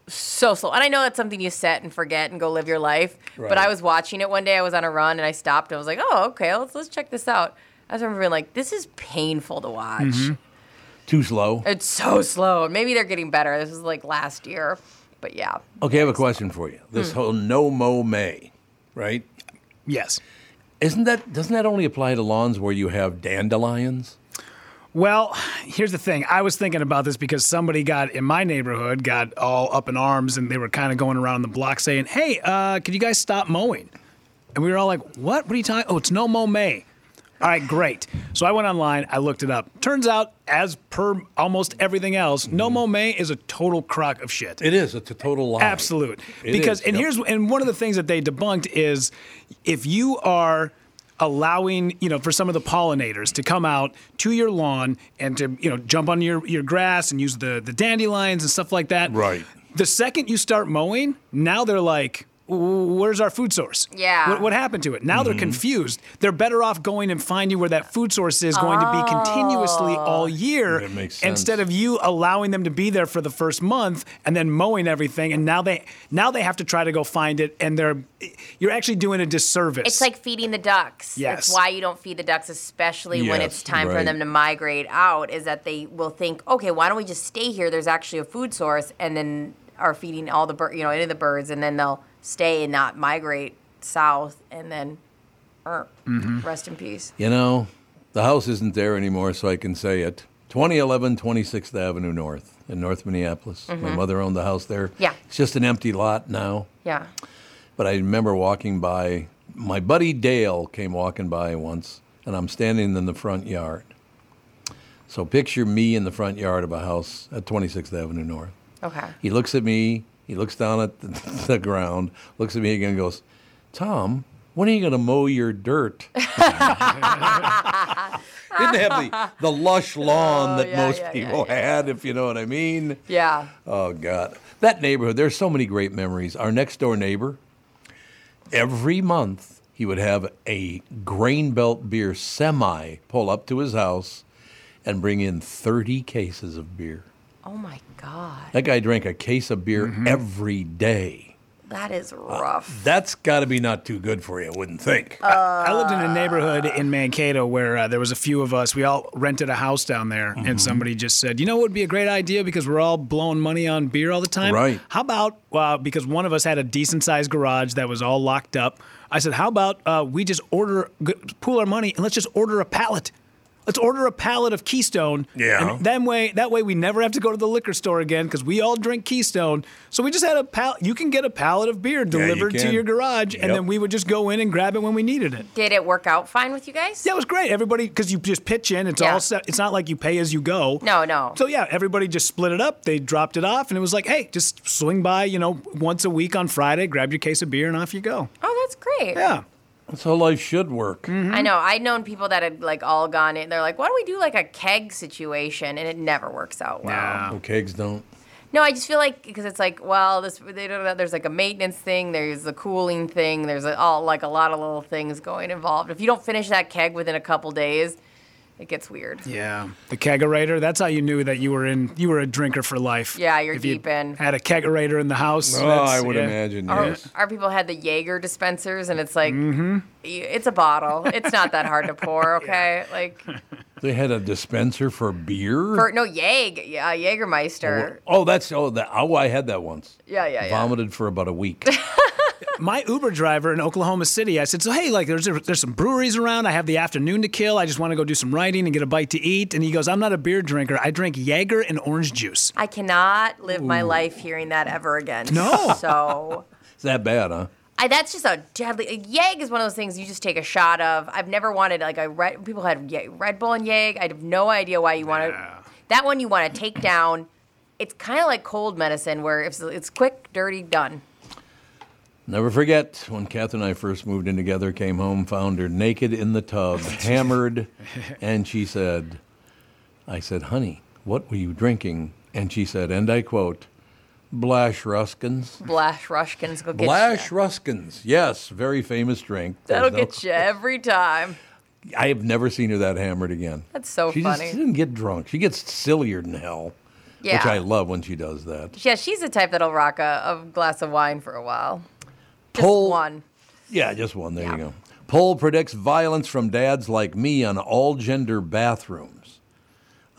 so slow. And I know that's something you set and forget and go live your life. But I was watching it one day. I was on a run and I stopped and I was like, "Oh, okay, let's let's check this out." I was remembering like, "This is painful to watch. Mm-hmm. Too slow. It's so slow." Maybe they're getting better. This was like last year, but yeah. Okay, I have a question for you. Hmm. This whole no mow may, right? Yes. Isn't that doesn't that only apply to lawns where you have dandelions? Well, here's the thing. I was thinking about this because somebody got in my neighborhood got all up in arms and they were kind of going around the block saying, "Hey, uh, can you guys stop mowing?" And we were all like, "What? What are you talking? Oh, it's no mow May." All right, great. So I went online, I looked it up. Turns out, as per almost everything else, no mow May is a total crock of shit. It is. It's a total lie. Absolute. It because is, and yep. here's and one of the things that they debunked is if you are allowing, you know, for some of the pollinators to come out to your lawn and to, you know, jump on your, your grass and use the, the dandelions and stuff like that. Right. The second you start mowing, now they're like, where's our food source? Yeah. What, what happened to it? Now Mm-hmm. they're confused. They're better off going and finding where that food source is going to be continuously all year That makes sense. instead of you allowing them to be there for the first month and then mowing everything and now they now they have to try to go find it and they're you're actually doing a disservice. It's like feeding the ducks. Yes. That's why you don't feed the ducks, especially when it's time for them to migrate out, is that they will think, okay, why don't we just stay here? There's actually a food source, and then are feeding all the bird, you know, any of the birds, and then they'll stay and not migrate south, and then er, Mm-hmm. rest in peace. You know, the house isn't there anymore, so I can say it. 2011 26th Avenue North in North Minneapolis. My mother owned the house there. Mm-hmm. Yeah. It's just an empty lot now. Yeah. But I remember walking by. My buddy Dale came walking by once, and I'm standing in the front yard. So picture me in the front yard of a house at 26th Avenue North. Okay. He looks at me. He looks down at the, the ground, looks at me again, and goes, "Tom, when are you going to mow your dirt?" Didn't have the, the lush lawn oh, that Oh, yeah, most yeah, yeah, people had, if you know what I mean. Yeah. Oh God, that neighborhood. There's so many great memories. Our next door neighbor. Every month, he would have a grain belt beer semi pull up to his house, and bring in 30 cases of beer. Oh my God. That guy drank a case of beer Mm-hmm. every day. That is rough. That's got to be not too good for you, I wouldn't think. I lived in a neighborhood in Mankato where uh, there was a few of us. We all rented a house down there, Mm-hmm. and somebody just said, "You know what would be a great idea because we're all blowing money on beer all the time. Right. How about uh, because one of us had a decent sized garage that was all locked up? I said, "How about uh, we just order, g- pool our money, and let's just order a pallet." Let's order a pallet of Keystone. Yeah. And that way, that way we never have to go to the liquor store again because we all drink Keystone. So we just had a pallet. You can get a pallet of beer delivered to your garage, and then we would just go in and grab it when we needed it. Did it work out fine with you guys? Yeah, it was great. Everybody, because you just pitch in. It's Yeah. all set. It's not like you pay as you go. No, no. So yeah, everybody just split it up. They dropped it off, and it was like, hey, just swing by, you know, once a week on Friday, grab your case of beer, and off you go. Oh, that's great. Yeah. That's how life should work. Mm-hmm. I know. I'd known people that had like all gone in. They're like, why don't we do like a keg situation? And it never works out well. Oh, kegs don't. No, I just feel like because it's like, well, this they don't know. There's like a maintenance thing. There's a cooling thing. There's a, all like a lot of little things going involved. If you don't finish that keg within a couple days, it gets weird. Yeah. The kegerator. That's how you knew that you were in. You were a drinker for life. Yeah, you're If you deep in. Had a kegerator in the house. Oh, that's- I would yeah. imagine, Our, yes. our people had the Jaeger dispensers, and it's like, mm-hmm. y- it's a bottle. It's not that hard to pour. Okay, like They had a dispenser for beer? for no Jaeg, yeah, Jaegermeister. Oh, oh, that's, oh, that, oh, I had that once. Yeah, yeah, yeah. Vomited for about a week. my Uber driver in Oklahoma City, I said, so hey, like there's there's some breweries around. I have the afternoon to kill. I just want to go do some writing and get a bite to eat. And he goes, I'm not a beer drinker. I drink Jaeger and orange juice. I cannot live my life hearing that ever again. No. So It's that bad, huh? I, that's just a deadly. A Yeg is one of those things you just take a shot of. I've never wanted like a red. People had Ye- Red Bull and Yeg. I have no idea why you want to. That one you want to take down. It's kind of like cold medicine, where it's it's quick, dirty, done. Never forget when Catherine and I first moved in together, came home, found her naked in the tub, hammered, and she said, I said, honey, what were you drinking? And she said, and I quote, Blash Ruskins. Blash Rushkins go get Blash you. Ruskins. Yes, very famous drink. That'll There's no- get you every time. I have never seen her that hammered again. That's so she funny. Just, she doesn't get drunk. She gets sillier than hell. Which I love when she does that. Yeah, she's the type that'll rock a, a glass of wine for a while. Just Poll- one. Yeah, just one. There Yeah. you go. Poll predicts violence from dads like me on all gender bathrooms.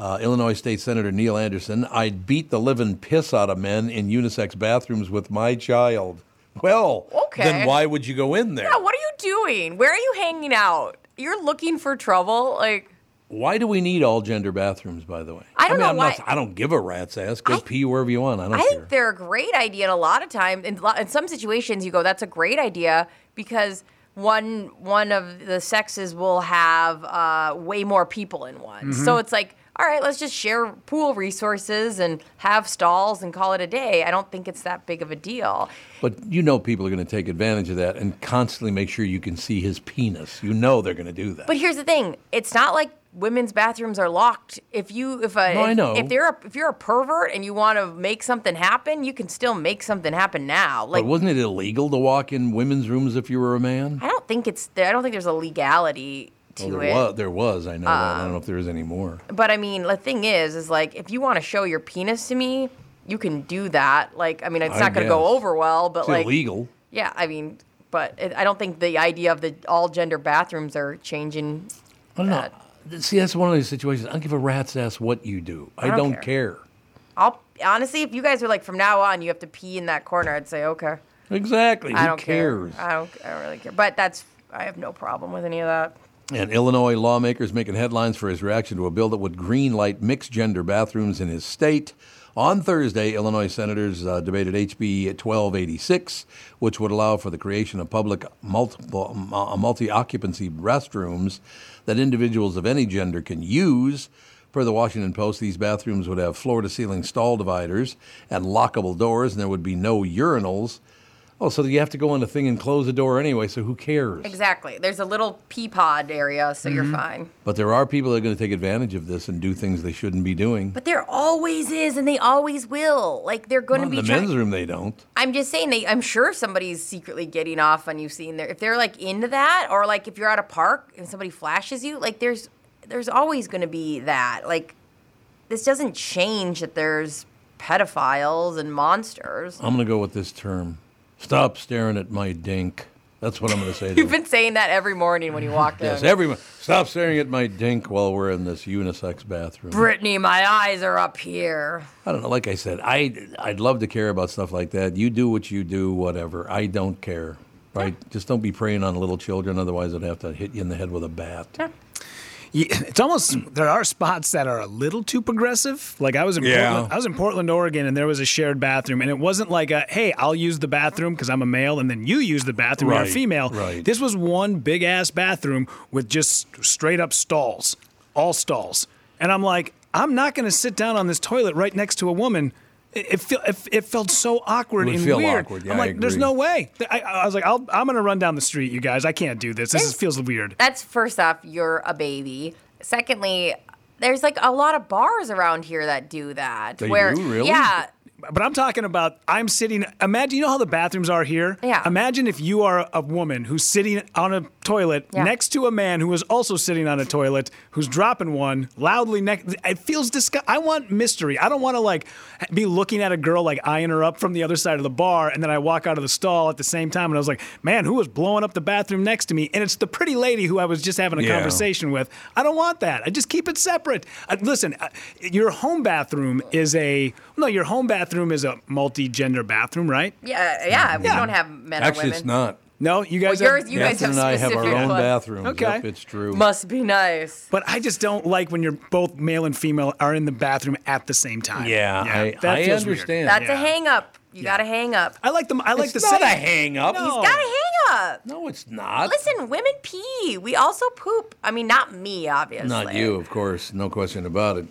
Uh, Illinois State Senator Neil Anderson, I'd beat the living piss out of men in unisex bathrooms with my child. Well, Okay. then why would you go in there? Yeah, what are you doing? Where are you hanging out? You're looking for trouble? Like, Why do we need all gender bathrooms, by the way? I don't mean, know why- Not, I don't give a rat's ass. Go I- pee wherever you want. I don't I care. think they're a great idea. And a lot of times, in, in some situations, you go, "That's a great idea," because one one of the sexes will have uh, way more people in one. Mm-hmm. So it's like, all right, let's just share pool resources and have stalls and call it a day. I don't think it's that big of a deal. But you know people are going to take advantage of that and constantly make sure you can see his penis. You know they're going to do that. But here's the thing: it's not like women's bathrooms are locked. If you if a, no, I know. if they're a, if you're a pervert and you want to make something happen, you can still make something happen now. Like but wasn't it illegal to walk in women's rooms if you were a man? I don't think it's there. I don't think there's a legality to Well, there it. was. There was. I know. that. I Um, don't know if there is anymore. But I mean, the thing is, is like if you want to show your penis to me, you can do that. Like, I mean, it's I not going to go over well, but It's like, illegal. yeah, I mean, but it, I don't think the idea of the all gender bathrooms are changing. I don't know. See, that's one of those situations. I don't give a rat's ass what you do. I, don't don't care. care. I'll honestly, if you guys are like from now on, you have to pee in that corner, I'd say okay. Exactly. I Who don't cares? care. I don't. I don't really care. But that's. I have no problem with any of that. And Illinois lawmakers making headlines for his reaction to a bill that would greenlight mixed gender bathrooms in his state. On Thursday, Illinois senators uh, debated HB 1286, which would allow for the creation of public multiple, uh, multi-occupancy restrooms that individuals of any gender can use. Per the Washington Post, these bathrooms would have floor-to-ceiling stall dividers and lockable doors, and there would be no urinals. Oh, so you have to go on the thing and close the door anyway, so who cares? Exactly. There's a little pee pod area, so you're mm-hmm. fine. But there are people that are going to take advantage of this and do things they shouldn't be doing. But there always is, and they always will. Like they're going Well, to be in the try- men's room, they don't. I'm just saying they. I'm sure somebody's secretly getting off on you seeing there. If they're like into that, or like if you're at a park and somebody flashes you, like there's there's always going to be that. Like this doesn't change that there's pedophiles and monsters. I'm going to go with this term. Stop staring at my dink. That's what I'm going to say to You've been saying that every morning when you walk in. Yes, everyone. Stop staring at my dink while we're in this unisex bathroom. Brittany, my eyes are up here. I don't know. Like I said, I I'd love to care about stuff like that. You do what you do, whatever. I don't care. Right? Just don't be preying on little children. Otherwise, I'd have to hit you in the head with a bat. It's almost there are spots that are a little too progressive. Like I was in Yeah. Portland, I was in Portland, Oregon, and there was a shared bathroom, and it wasn't like a hey, I'll use the bathroom because I'm a male, and then you use the bathroom, you're Right, a female. right. This was one big ass bathroom with just straight up stalls, all stalls, and I'm like, I'm not going to sit down on this toilet right next to a woman. It, it, feel, it, it felt so awkward It would and feel weird. awkward, yeah, I'm I like, there's no way. I, I was like, I'll, I'm going to run down the street, you guys. I can't do this. This is, feels weird. That's first off, you're a baby. Secondly, there's like a lot of bars around here that do that. They where, do? Really? Yeah. But I'm talking about I'm sitting. Imagine you know how the bathrooms are here. Yeah. Imagine if you are a woman who's sitting on a toilet Yeah. next to a man who is also sitting on a toilet who's dropping one loudly next. It feels disgusting. I want mystery. I don't want to like be looking at a girl like eyeing her up from the other side of the bar, and then I walk out of the stall at the same time, and I was like, man, who was blowing up the bathroom next to me? And it's the pretty lady who I was just having a Yeah. conversation with. I don't want that. I just keep it separate. Uh, listen, uh, your home bathroom is a no. Your home bathroom is a multi-gender bathroom, right? Yeah, yeah. We Yeah. don't have men Actually, or women. it's not. No, you guys. Well, have- yours- you guys Catherine have and I have our own one. bathrooms. Okay. Yep, it's true. Must be nice. but I just don't like when you're both male and female are in the bathroom at the same time. yeah, I, that I feels weird. understand. That's Yeah. a hang up. You got to hang up. I like them. I like it's the not a saying. hang up. No. He's got to hang up. No, it's not. Listen, women pee. We also poop. I mean, not me, obviously. Not you, of course, no question about it.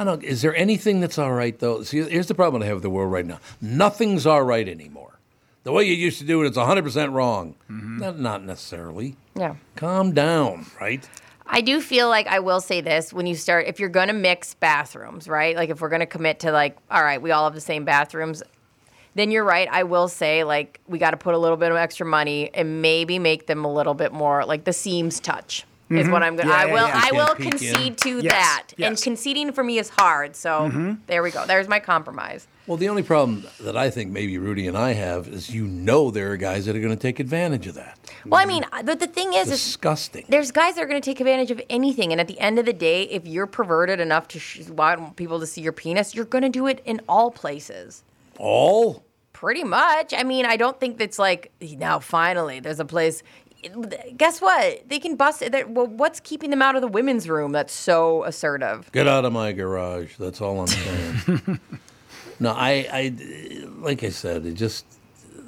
I don't. Is there anything that's all right though? See, here's the problem I have with the world right now. Nothing's all right anymore. The way you used to do it, it's 100 percent wrong. Mm-hmm. Not, not necessarily. Yeah. Calm down, right? I do feel like I will say this when you start, if you're going to mix bathrooms, right? Like if we're going to commit to like, all right, we all have the same bathrooms, then you're right. I will say like we got to put a little bit of extra money and maybe make them a little bit more like the seams touch. Is what mm-hmm. I'm gonna. Yeah, I will. yeah. I will can't in. concede to Yes, that, and conceding for me is hard. So mm-hmm. there we go. There's my compromise. Well, the only problem that I think maybe Rudy and I have is you know there are guys that are going to take advantage of that. Well, I mean, but the thing is, is Disgusting. there's guys that are going to take advantage of anything, and at the end of the day, if you're perverted enough to sh- want people to see your penis, you're going to do it in all places. All? Pretty much. I mean, I don't think that's like now. Finally, there's a place. Guess what? They can bust it. Well, what's keeping them out of the women's room? That's so assertive. Get out of my garage. That's all I'm saying. no, I, I, like I said, it just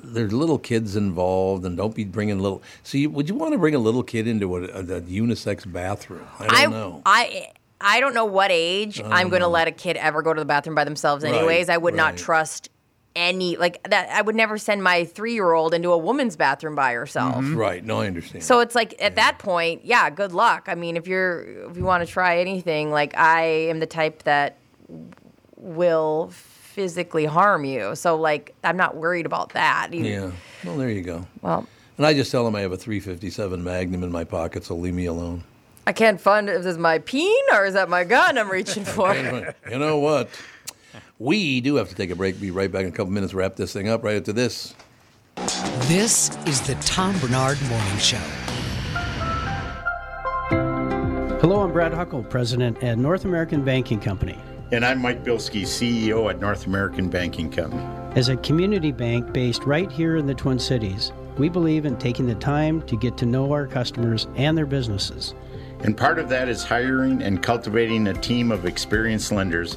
there's little kids involved, and don't be bringing little. See, would you want to bring a little kid into a, a, a unisex bathroom? I don't I, know. I I don't know what age I'm going to um, let a kid ever go to the bathroom by themselves. Anyways, I would not trust any like that. I would never send my three year old into a woman's bathroom by herself. Mm-hmm. right? No, I understand. So it's like at that point, yeah, good luck. I mean, if you're if you want to try anything, like I am the type that will physically harm you. So like I'm not worried about that. You- yeah. Well, there you go. Well, And I just tell them I have a 357 Magnum in my pocket, so leave me alone. I can't find if this is my peen or is that my gun I'm reaching for. you know what? We do have to take a break. Be right back in a couple minutes. Wrap this thing up right after this. This is the Tom Barnard Morning Show. Hello, I'm Brad Huckle, President at North American Banking Company. And I'm Mike Bilski, CEO at North American Banking Company. As a community bank based right here in the Twin Cities, we believe in taking the time to get to know our customers and their businesses. And part of that is hiring and cultivating a team of experienced lenders.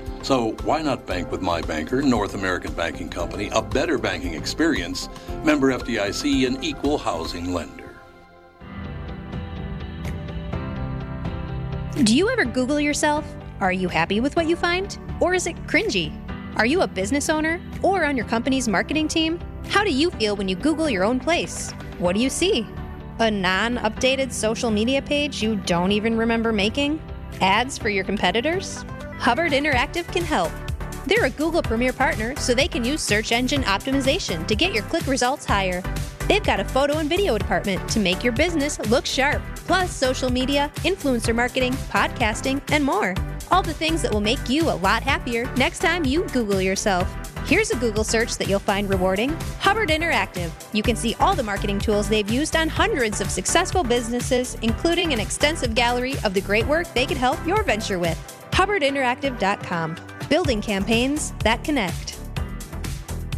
So why not bank with my banker, North American Banking Company, a better banking experience, member FDIC, an equal housing lender. Do you ever Google yourself? Are you happy with what you find? Or is it cringy? Are you a business owner or on your company's marketing team? How do you feel when you Google your own place? What do you see? A non updated social media page you don't even remember making? Ads for your competitors? Hubbard Interactive can help. They're a Google Premier partner, so they can use search engine optimization to get your click results higher. They've got a photo and video department to make your business look sharp, plus social media, influencer marketing, podcasting, and more. All the things that will make you a lot happier next time you Google yourself. Here's a Google search that you'll find rewarding Hubbard Interactive. You can see all the marketing tools they've used on hundreds of successful businesses, including an extensive gallery of the great work they could help your venture with. HubbardInteractive.com. Building campaigns that connect.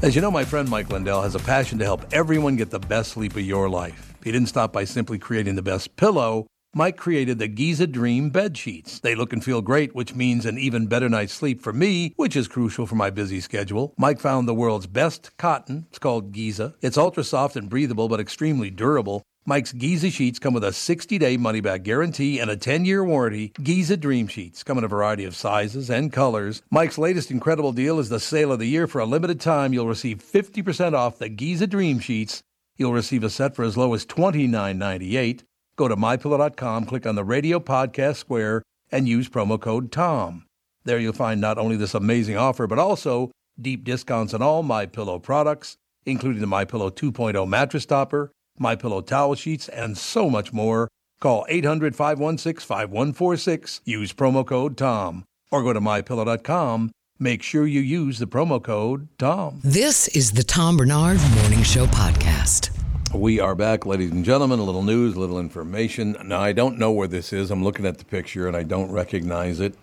As you know, my friend Mike Lindell has a passion to help everyone get the best sleep of your life. He didn't stop by simply creating the best pillow. Mike created the Giza Dream bed sheets. They look and feel great, which means an even better night's sleep for me, which is crucial for my busy schedule. Mike found the world's best cotton. It's called Giza. It's ultra soft and breathable, but extremely durable. Mike's Giza sheets come with a 60-day money-back guarantee and a 10-year warranty. Giza Dream Sheets come in a variety of sizes and colors. Mike's latest incredible deal is the sale of the year. For a limited time, you'll receive 50% off the Giza Dream Sheets. You'll receive a set for as low as $29.98. Go to mypillow.com, click on the radio podcast square, and use promo code TOM. There you'll find not only this amazing offer, but also deep discounts on all My Pillow products, including the My Pillow 2.0 mattress topper, My Pillow towel sheets, and so much more. Call 800-516-5146. Use promo code TOM or go to mypillow.com. Make sure you use the promo code TOM. This is the Tom Barnard Morning Show podcast. We are back, ladies and gentlemen. A little news, a little information. Now, I don't know where this is. I'm looking at the picture and I don't recognize it.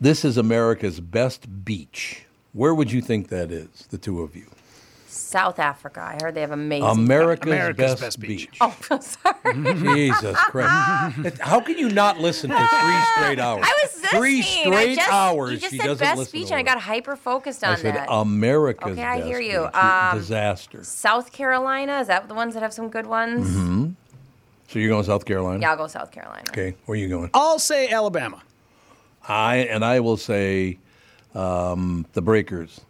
This is America's best beach. Where would you think that is, the two of you? South Africa. I heard they have amazing. America's, America's best, best beach. beach. Oh, sorry. Jesus Christ. How can you not listen for three straight hours? I was listening. Three listening. straight I just, hours. You just she said best listen beach, and I got hyper focused on I said that. America's Okay, I hear you. beach. Um, Disaster. South Carolina is that the ones that have some good ones? Mm-hmm. So you're going South Carolina? Yeah, I'll go South Carolina. Okay, where are you going? I'll say Alabama. I and I will say um, the Breakers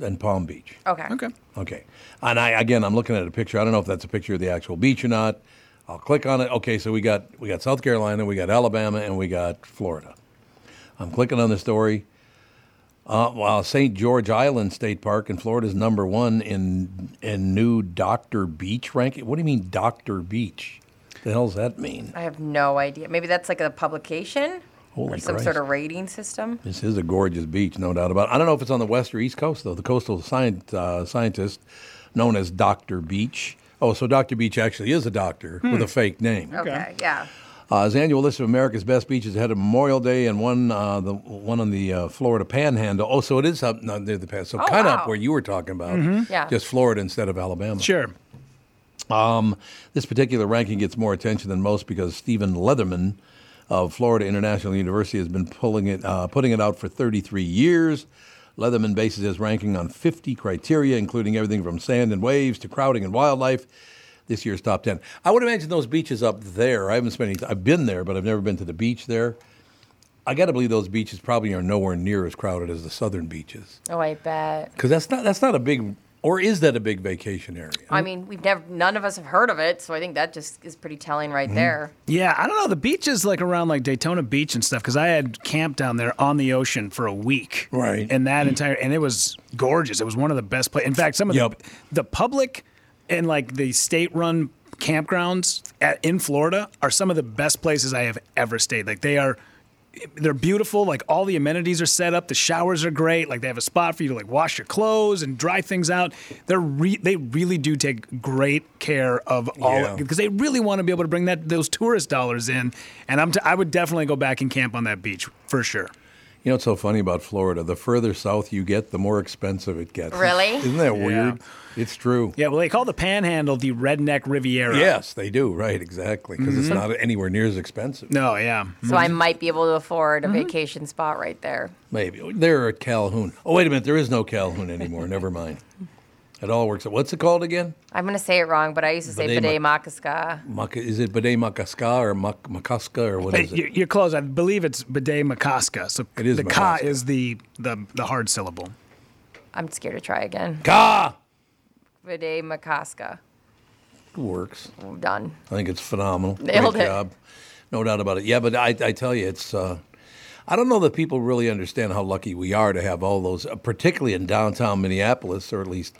and Palm Beach. Okay. Okay. Okay. And I again, I'm looking at a picture. I don't know if that's a picture of the actual beach or not. I'll click on it. Okay, so we got we got South Carolina, we got Alabama, and we got Florida. I'm clicking on the story. Uh, well, St. George Island State Park in Florida is number one in in new Doctor Beach ranking. What do you mean Doctor Beach? The hell does that mean? I have no idea. Maybe that's like a publication Holy or some Christ. sort of rating system. This is a gorgeous beach, no doubt about it. I don't know if it's on the west or east coast, though. The coastal scient, uh, scientist known as Dr. Beach. Oh, so Dr. Beach actually is a doctor with a fake name. Okay. Yeah. Uh, his annual list of America's best beaches ahead of Memorial Day and one uh, the one on the uh, Florida Panhandle. Oh, so it is up no, near the pan. So Oh, kind of wow. up where you were talking about. Yeah. Just Florida instead of Alabama. Sure. Um, this particular ranking gets more attention than most because Stephen Leatherman of Florida International University has been pulling it, uh, putting it out for 33 years. Leatherman bases his ranking on 50 criteria, including everything from sand and waves to crowding and wildlife. This year's top 10. I would imagine those beaches up there. I haven't spent any. I've been there, but I've never been to the beach there. I got to believe those beaches probably are nowhere near as crowded as the southern beaches, Oh, I bet. because that's not that's not a big, or is that a big vacation area? I mean, we've never, none of us have heard of it, so I think that just is pretty telling Mm-hmm. right there. Yeah, I don't know. The beaches like around like Daytona Beach and stuff because I had camped down there on the ocean for a week. Right. And that entire and it was gorgeous. It was one of the best places. In fact, some of Yep. the the public and like the state-run campgrounds at, in Florida are some of the best places I have ever stayed. Like they are they're beautiful. Like all the amenities are set up. The showers are great. Like they have a spot for you to like wash your clothes and dry things out. They're re- they really do take great care of all Yeah. because they really want to be able to bring that those tourist dollars in. And I'm t- I would definitely go back and camp on that beach for sure. You know what's so funny about Florida? The further south you get, the more expensive it gets. Really? Isn't that weird? It's true. Yeah, well they call the Panhandle the Redneck Riviera. Yes, they do. Right, exactly. Because it's mm-hmm. not anywhere near as expensive. No, yeah. So I mm-hmm. might be able to afford a mm-hmm. vacation spot right there. Maybe. They're at Calhoun. Oh, wait a minute. There is no Calhoun anymore. Never mind. It all works. out. What's it called again? I'm going to say it wrong, but I used to say Bidet Bidet Ma- Makaska. Maca- is it Bde Maka Ska or Mak- Makaska or what Hey, is you're, it? you're close. I believe it's Bde Maka Ska. So It is the ka is the, the the hard syllable. I'm scared to try again. Ka! Bde Maka Ska. It works. Done. I think it's phenomenal. Nailed Great it. job. No doubt about it. Yeah, but I, I tell you, it's. Uh, I don't know that people really understand how lucky we are to have all those, uh, particularly in downtown Minneapolis, or at least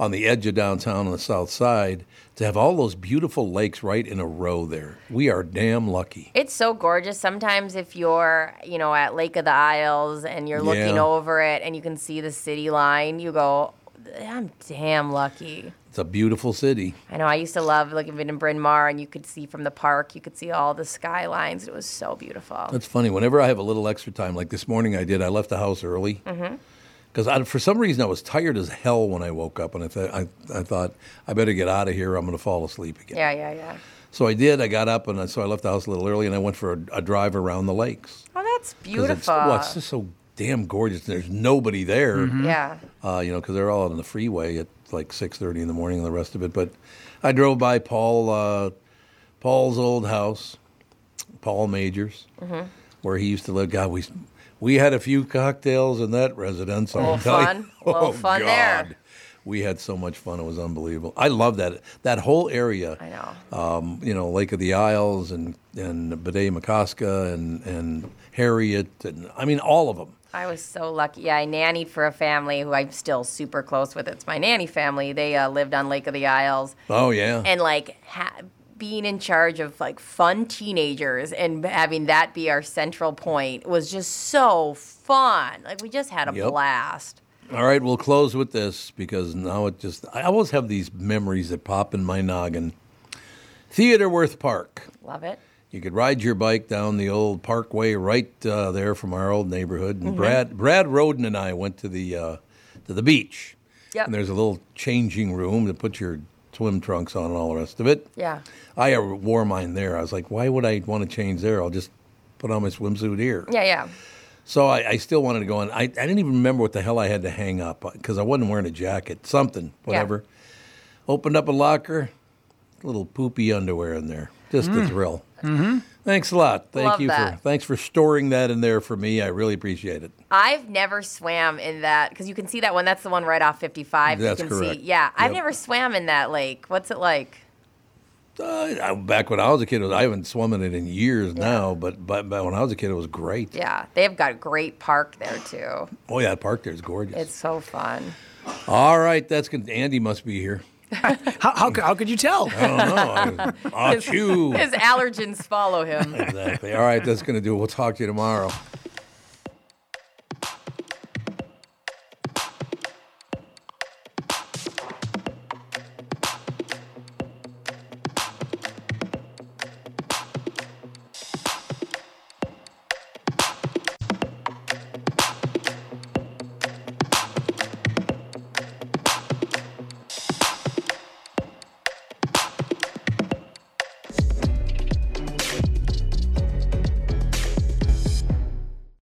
on the edge of downtown on the south side, to have all those beautiful lakes right in a row there. We are damn lucky. It's so gorgeous. Sometimes if you're, you know, at Lake of the Isles and you're looking Yeah. over it and you can see the city line, you go, I'm damn lucky. It's a beautiful city. I know I used to love living in Bryn Mawr and you could see from the park, you could see all the skylines. It was so beautiful. That's funny. Whenever I have a little extra time, like this morning I did, I left the house early. Mm-hmm. Because for some reason I was tired as hell when I woke up, and I, th- I, I thought I better get out of here. I'm going to fall asleep again. yeah, yeah, yeah. So I did. I got up and I, so I left the house a little early, and I went for a, a drive around the lakes. Oh, that's beautiful. It's, well, it's just so damn gorgeous. There's nobody there. yeah. Uh, you know, because they're all on the freeway at like 6:30 in the morning and the rest of it. But I drove by Paul, uh, Paul's old house, Paul Majors, Mm-hmm. where he used to live. God, we we had a few cocktails in that residence. I'll Little tell you. fun. Little Oh, fun there. God. We had so much fun; it was unbelievable. I love that that whole area. I know. Um, you know, Lake of the Isles and and Bde and and Harriet and I mean all of them. I was so lucky. Yeah, I nannied for a family who I'm still super close with. It's my nanny family. They uh, lived on Lake of the Isles. Oh yeah. and like ha- being in charge of like fun teenagers and having that be our central point was just so fun. Like we just had a Yep. blast. All right, we'll close with this because now it just, I always have these memories that pop in my noggin. Theodore Wirth Park. Love it. You could ride your bike down the old parkway right uh, there from our old neighborhood. And Mhm. Brad Brad Roden and I went to the uh, to the beach. Yep. And there's a little changing room to put your swim trunks on and all the rest of it. Yeah. I uh, wore mine there. I was like, why would I want to change there? I'll just put on my swimsuit here. Yeah, yeah. So I, I still wanted to go in. I, I didn't even remember what the hell I had to hang up because I wasn't wearing a jacket. Something, whatever. Opened up a locker, little poopy underwear in there. Just a Mm. thrill. Mm-hmm. Thanks a lot. Thank Love you for thanks for storing that in there for me. I really appreciate it. I've never swam in that because you can see that one. That's the one right off 55. That's you can correct. see. Yeah, I've never swam in that lake. What's it like? Uh, back when I was a kid, I haven't swum in it in years now, but, but but when I was a kid, it was great. Yeah, they've got a great park there too. Oh yeah, that park there is gorgeous. It's so fun. All right, that's good. Andy must be here. How, how, could- how could you tell? I don't know. I- His, his allergens follow him. Exactly. All right, that's going to do it. We'll talk to you tomorrow.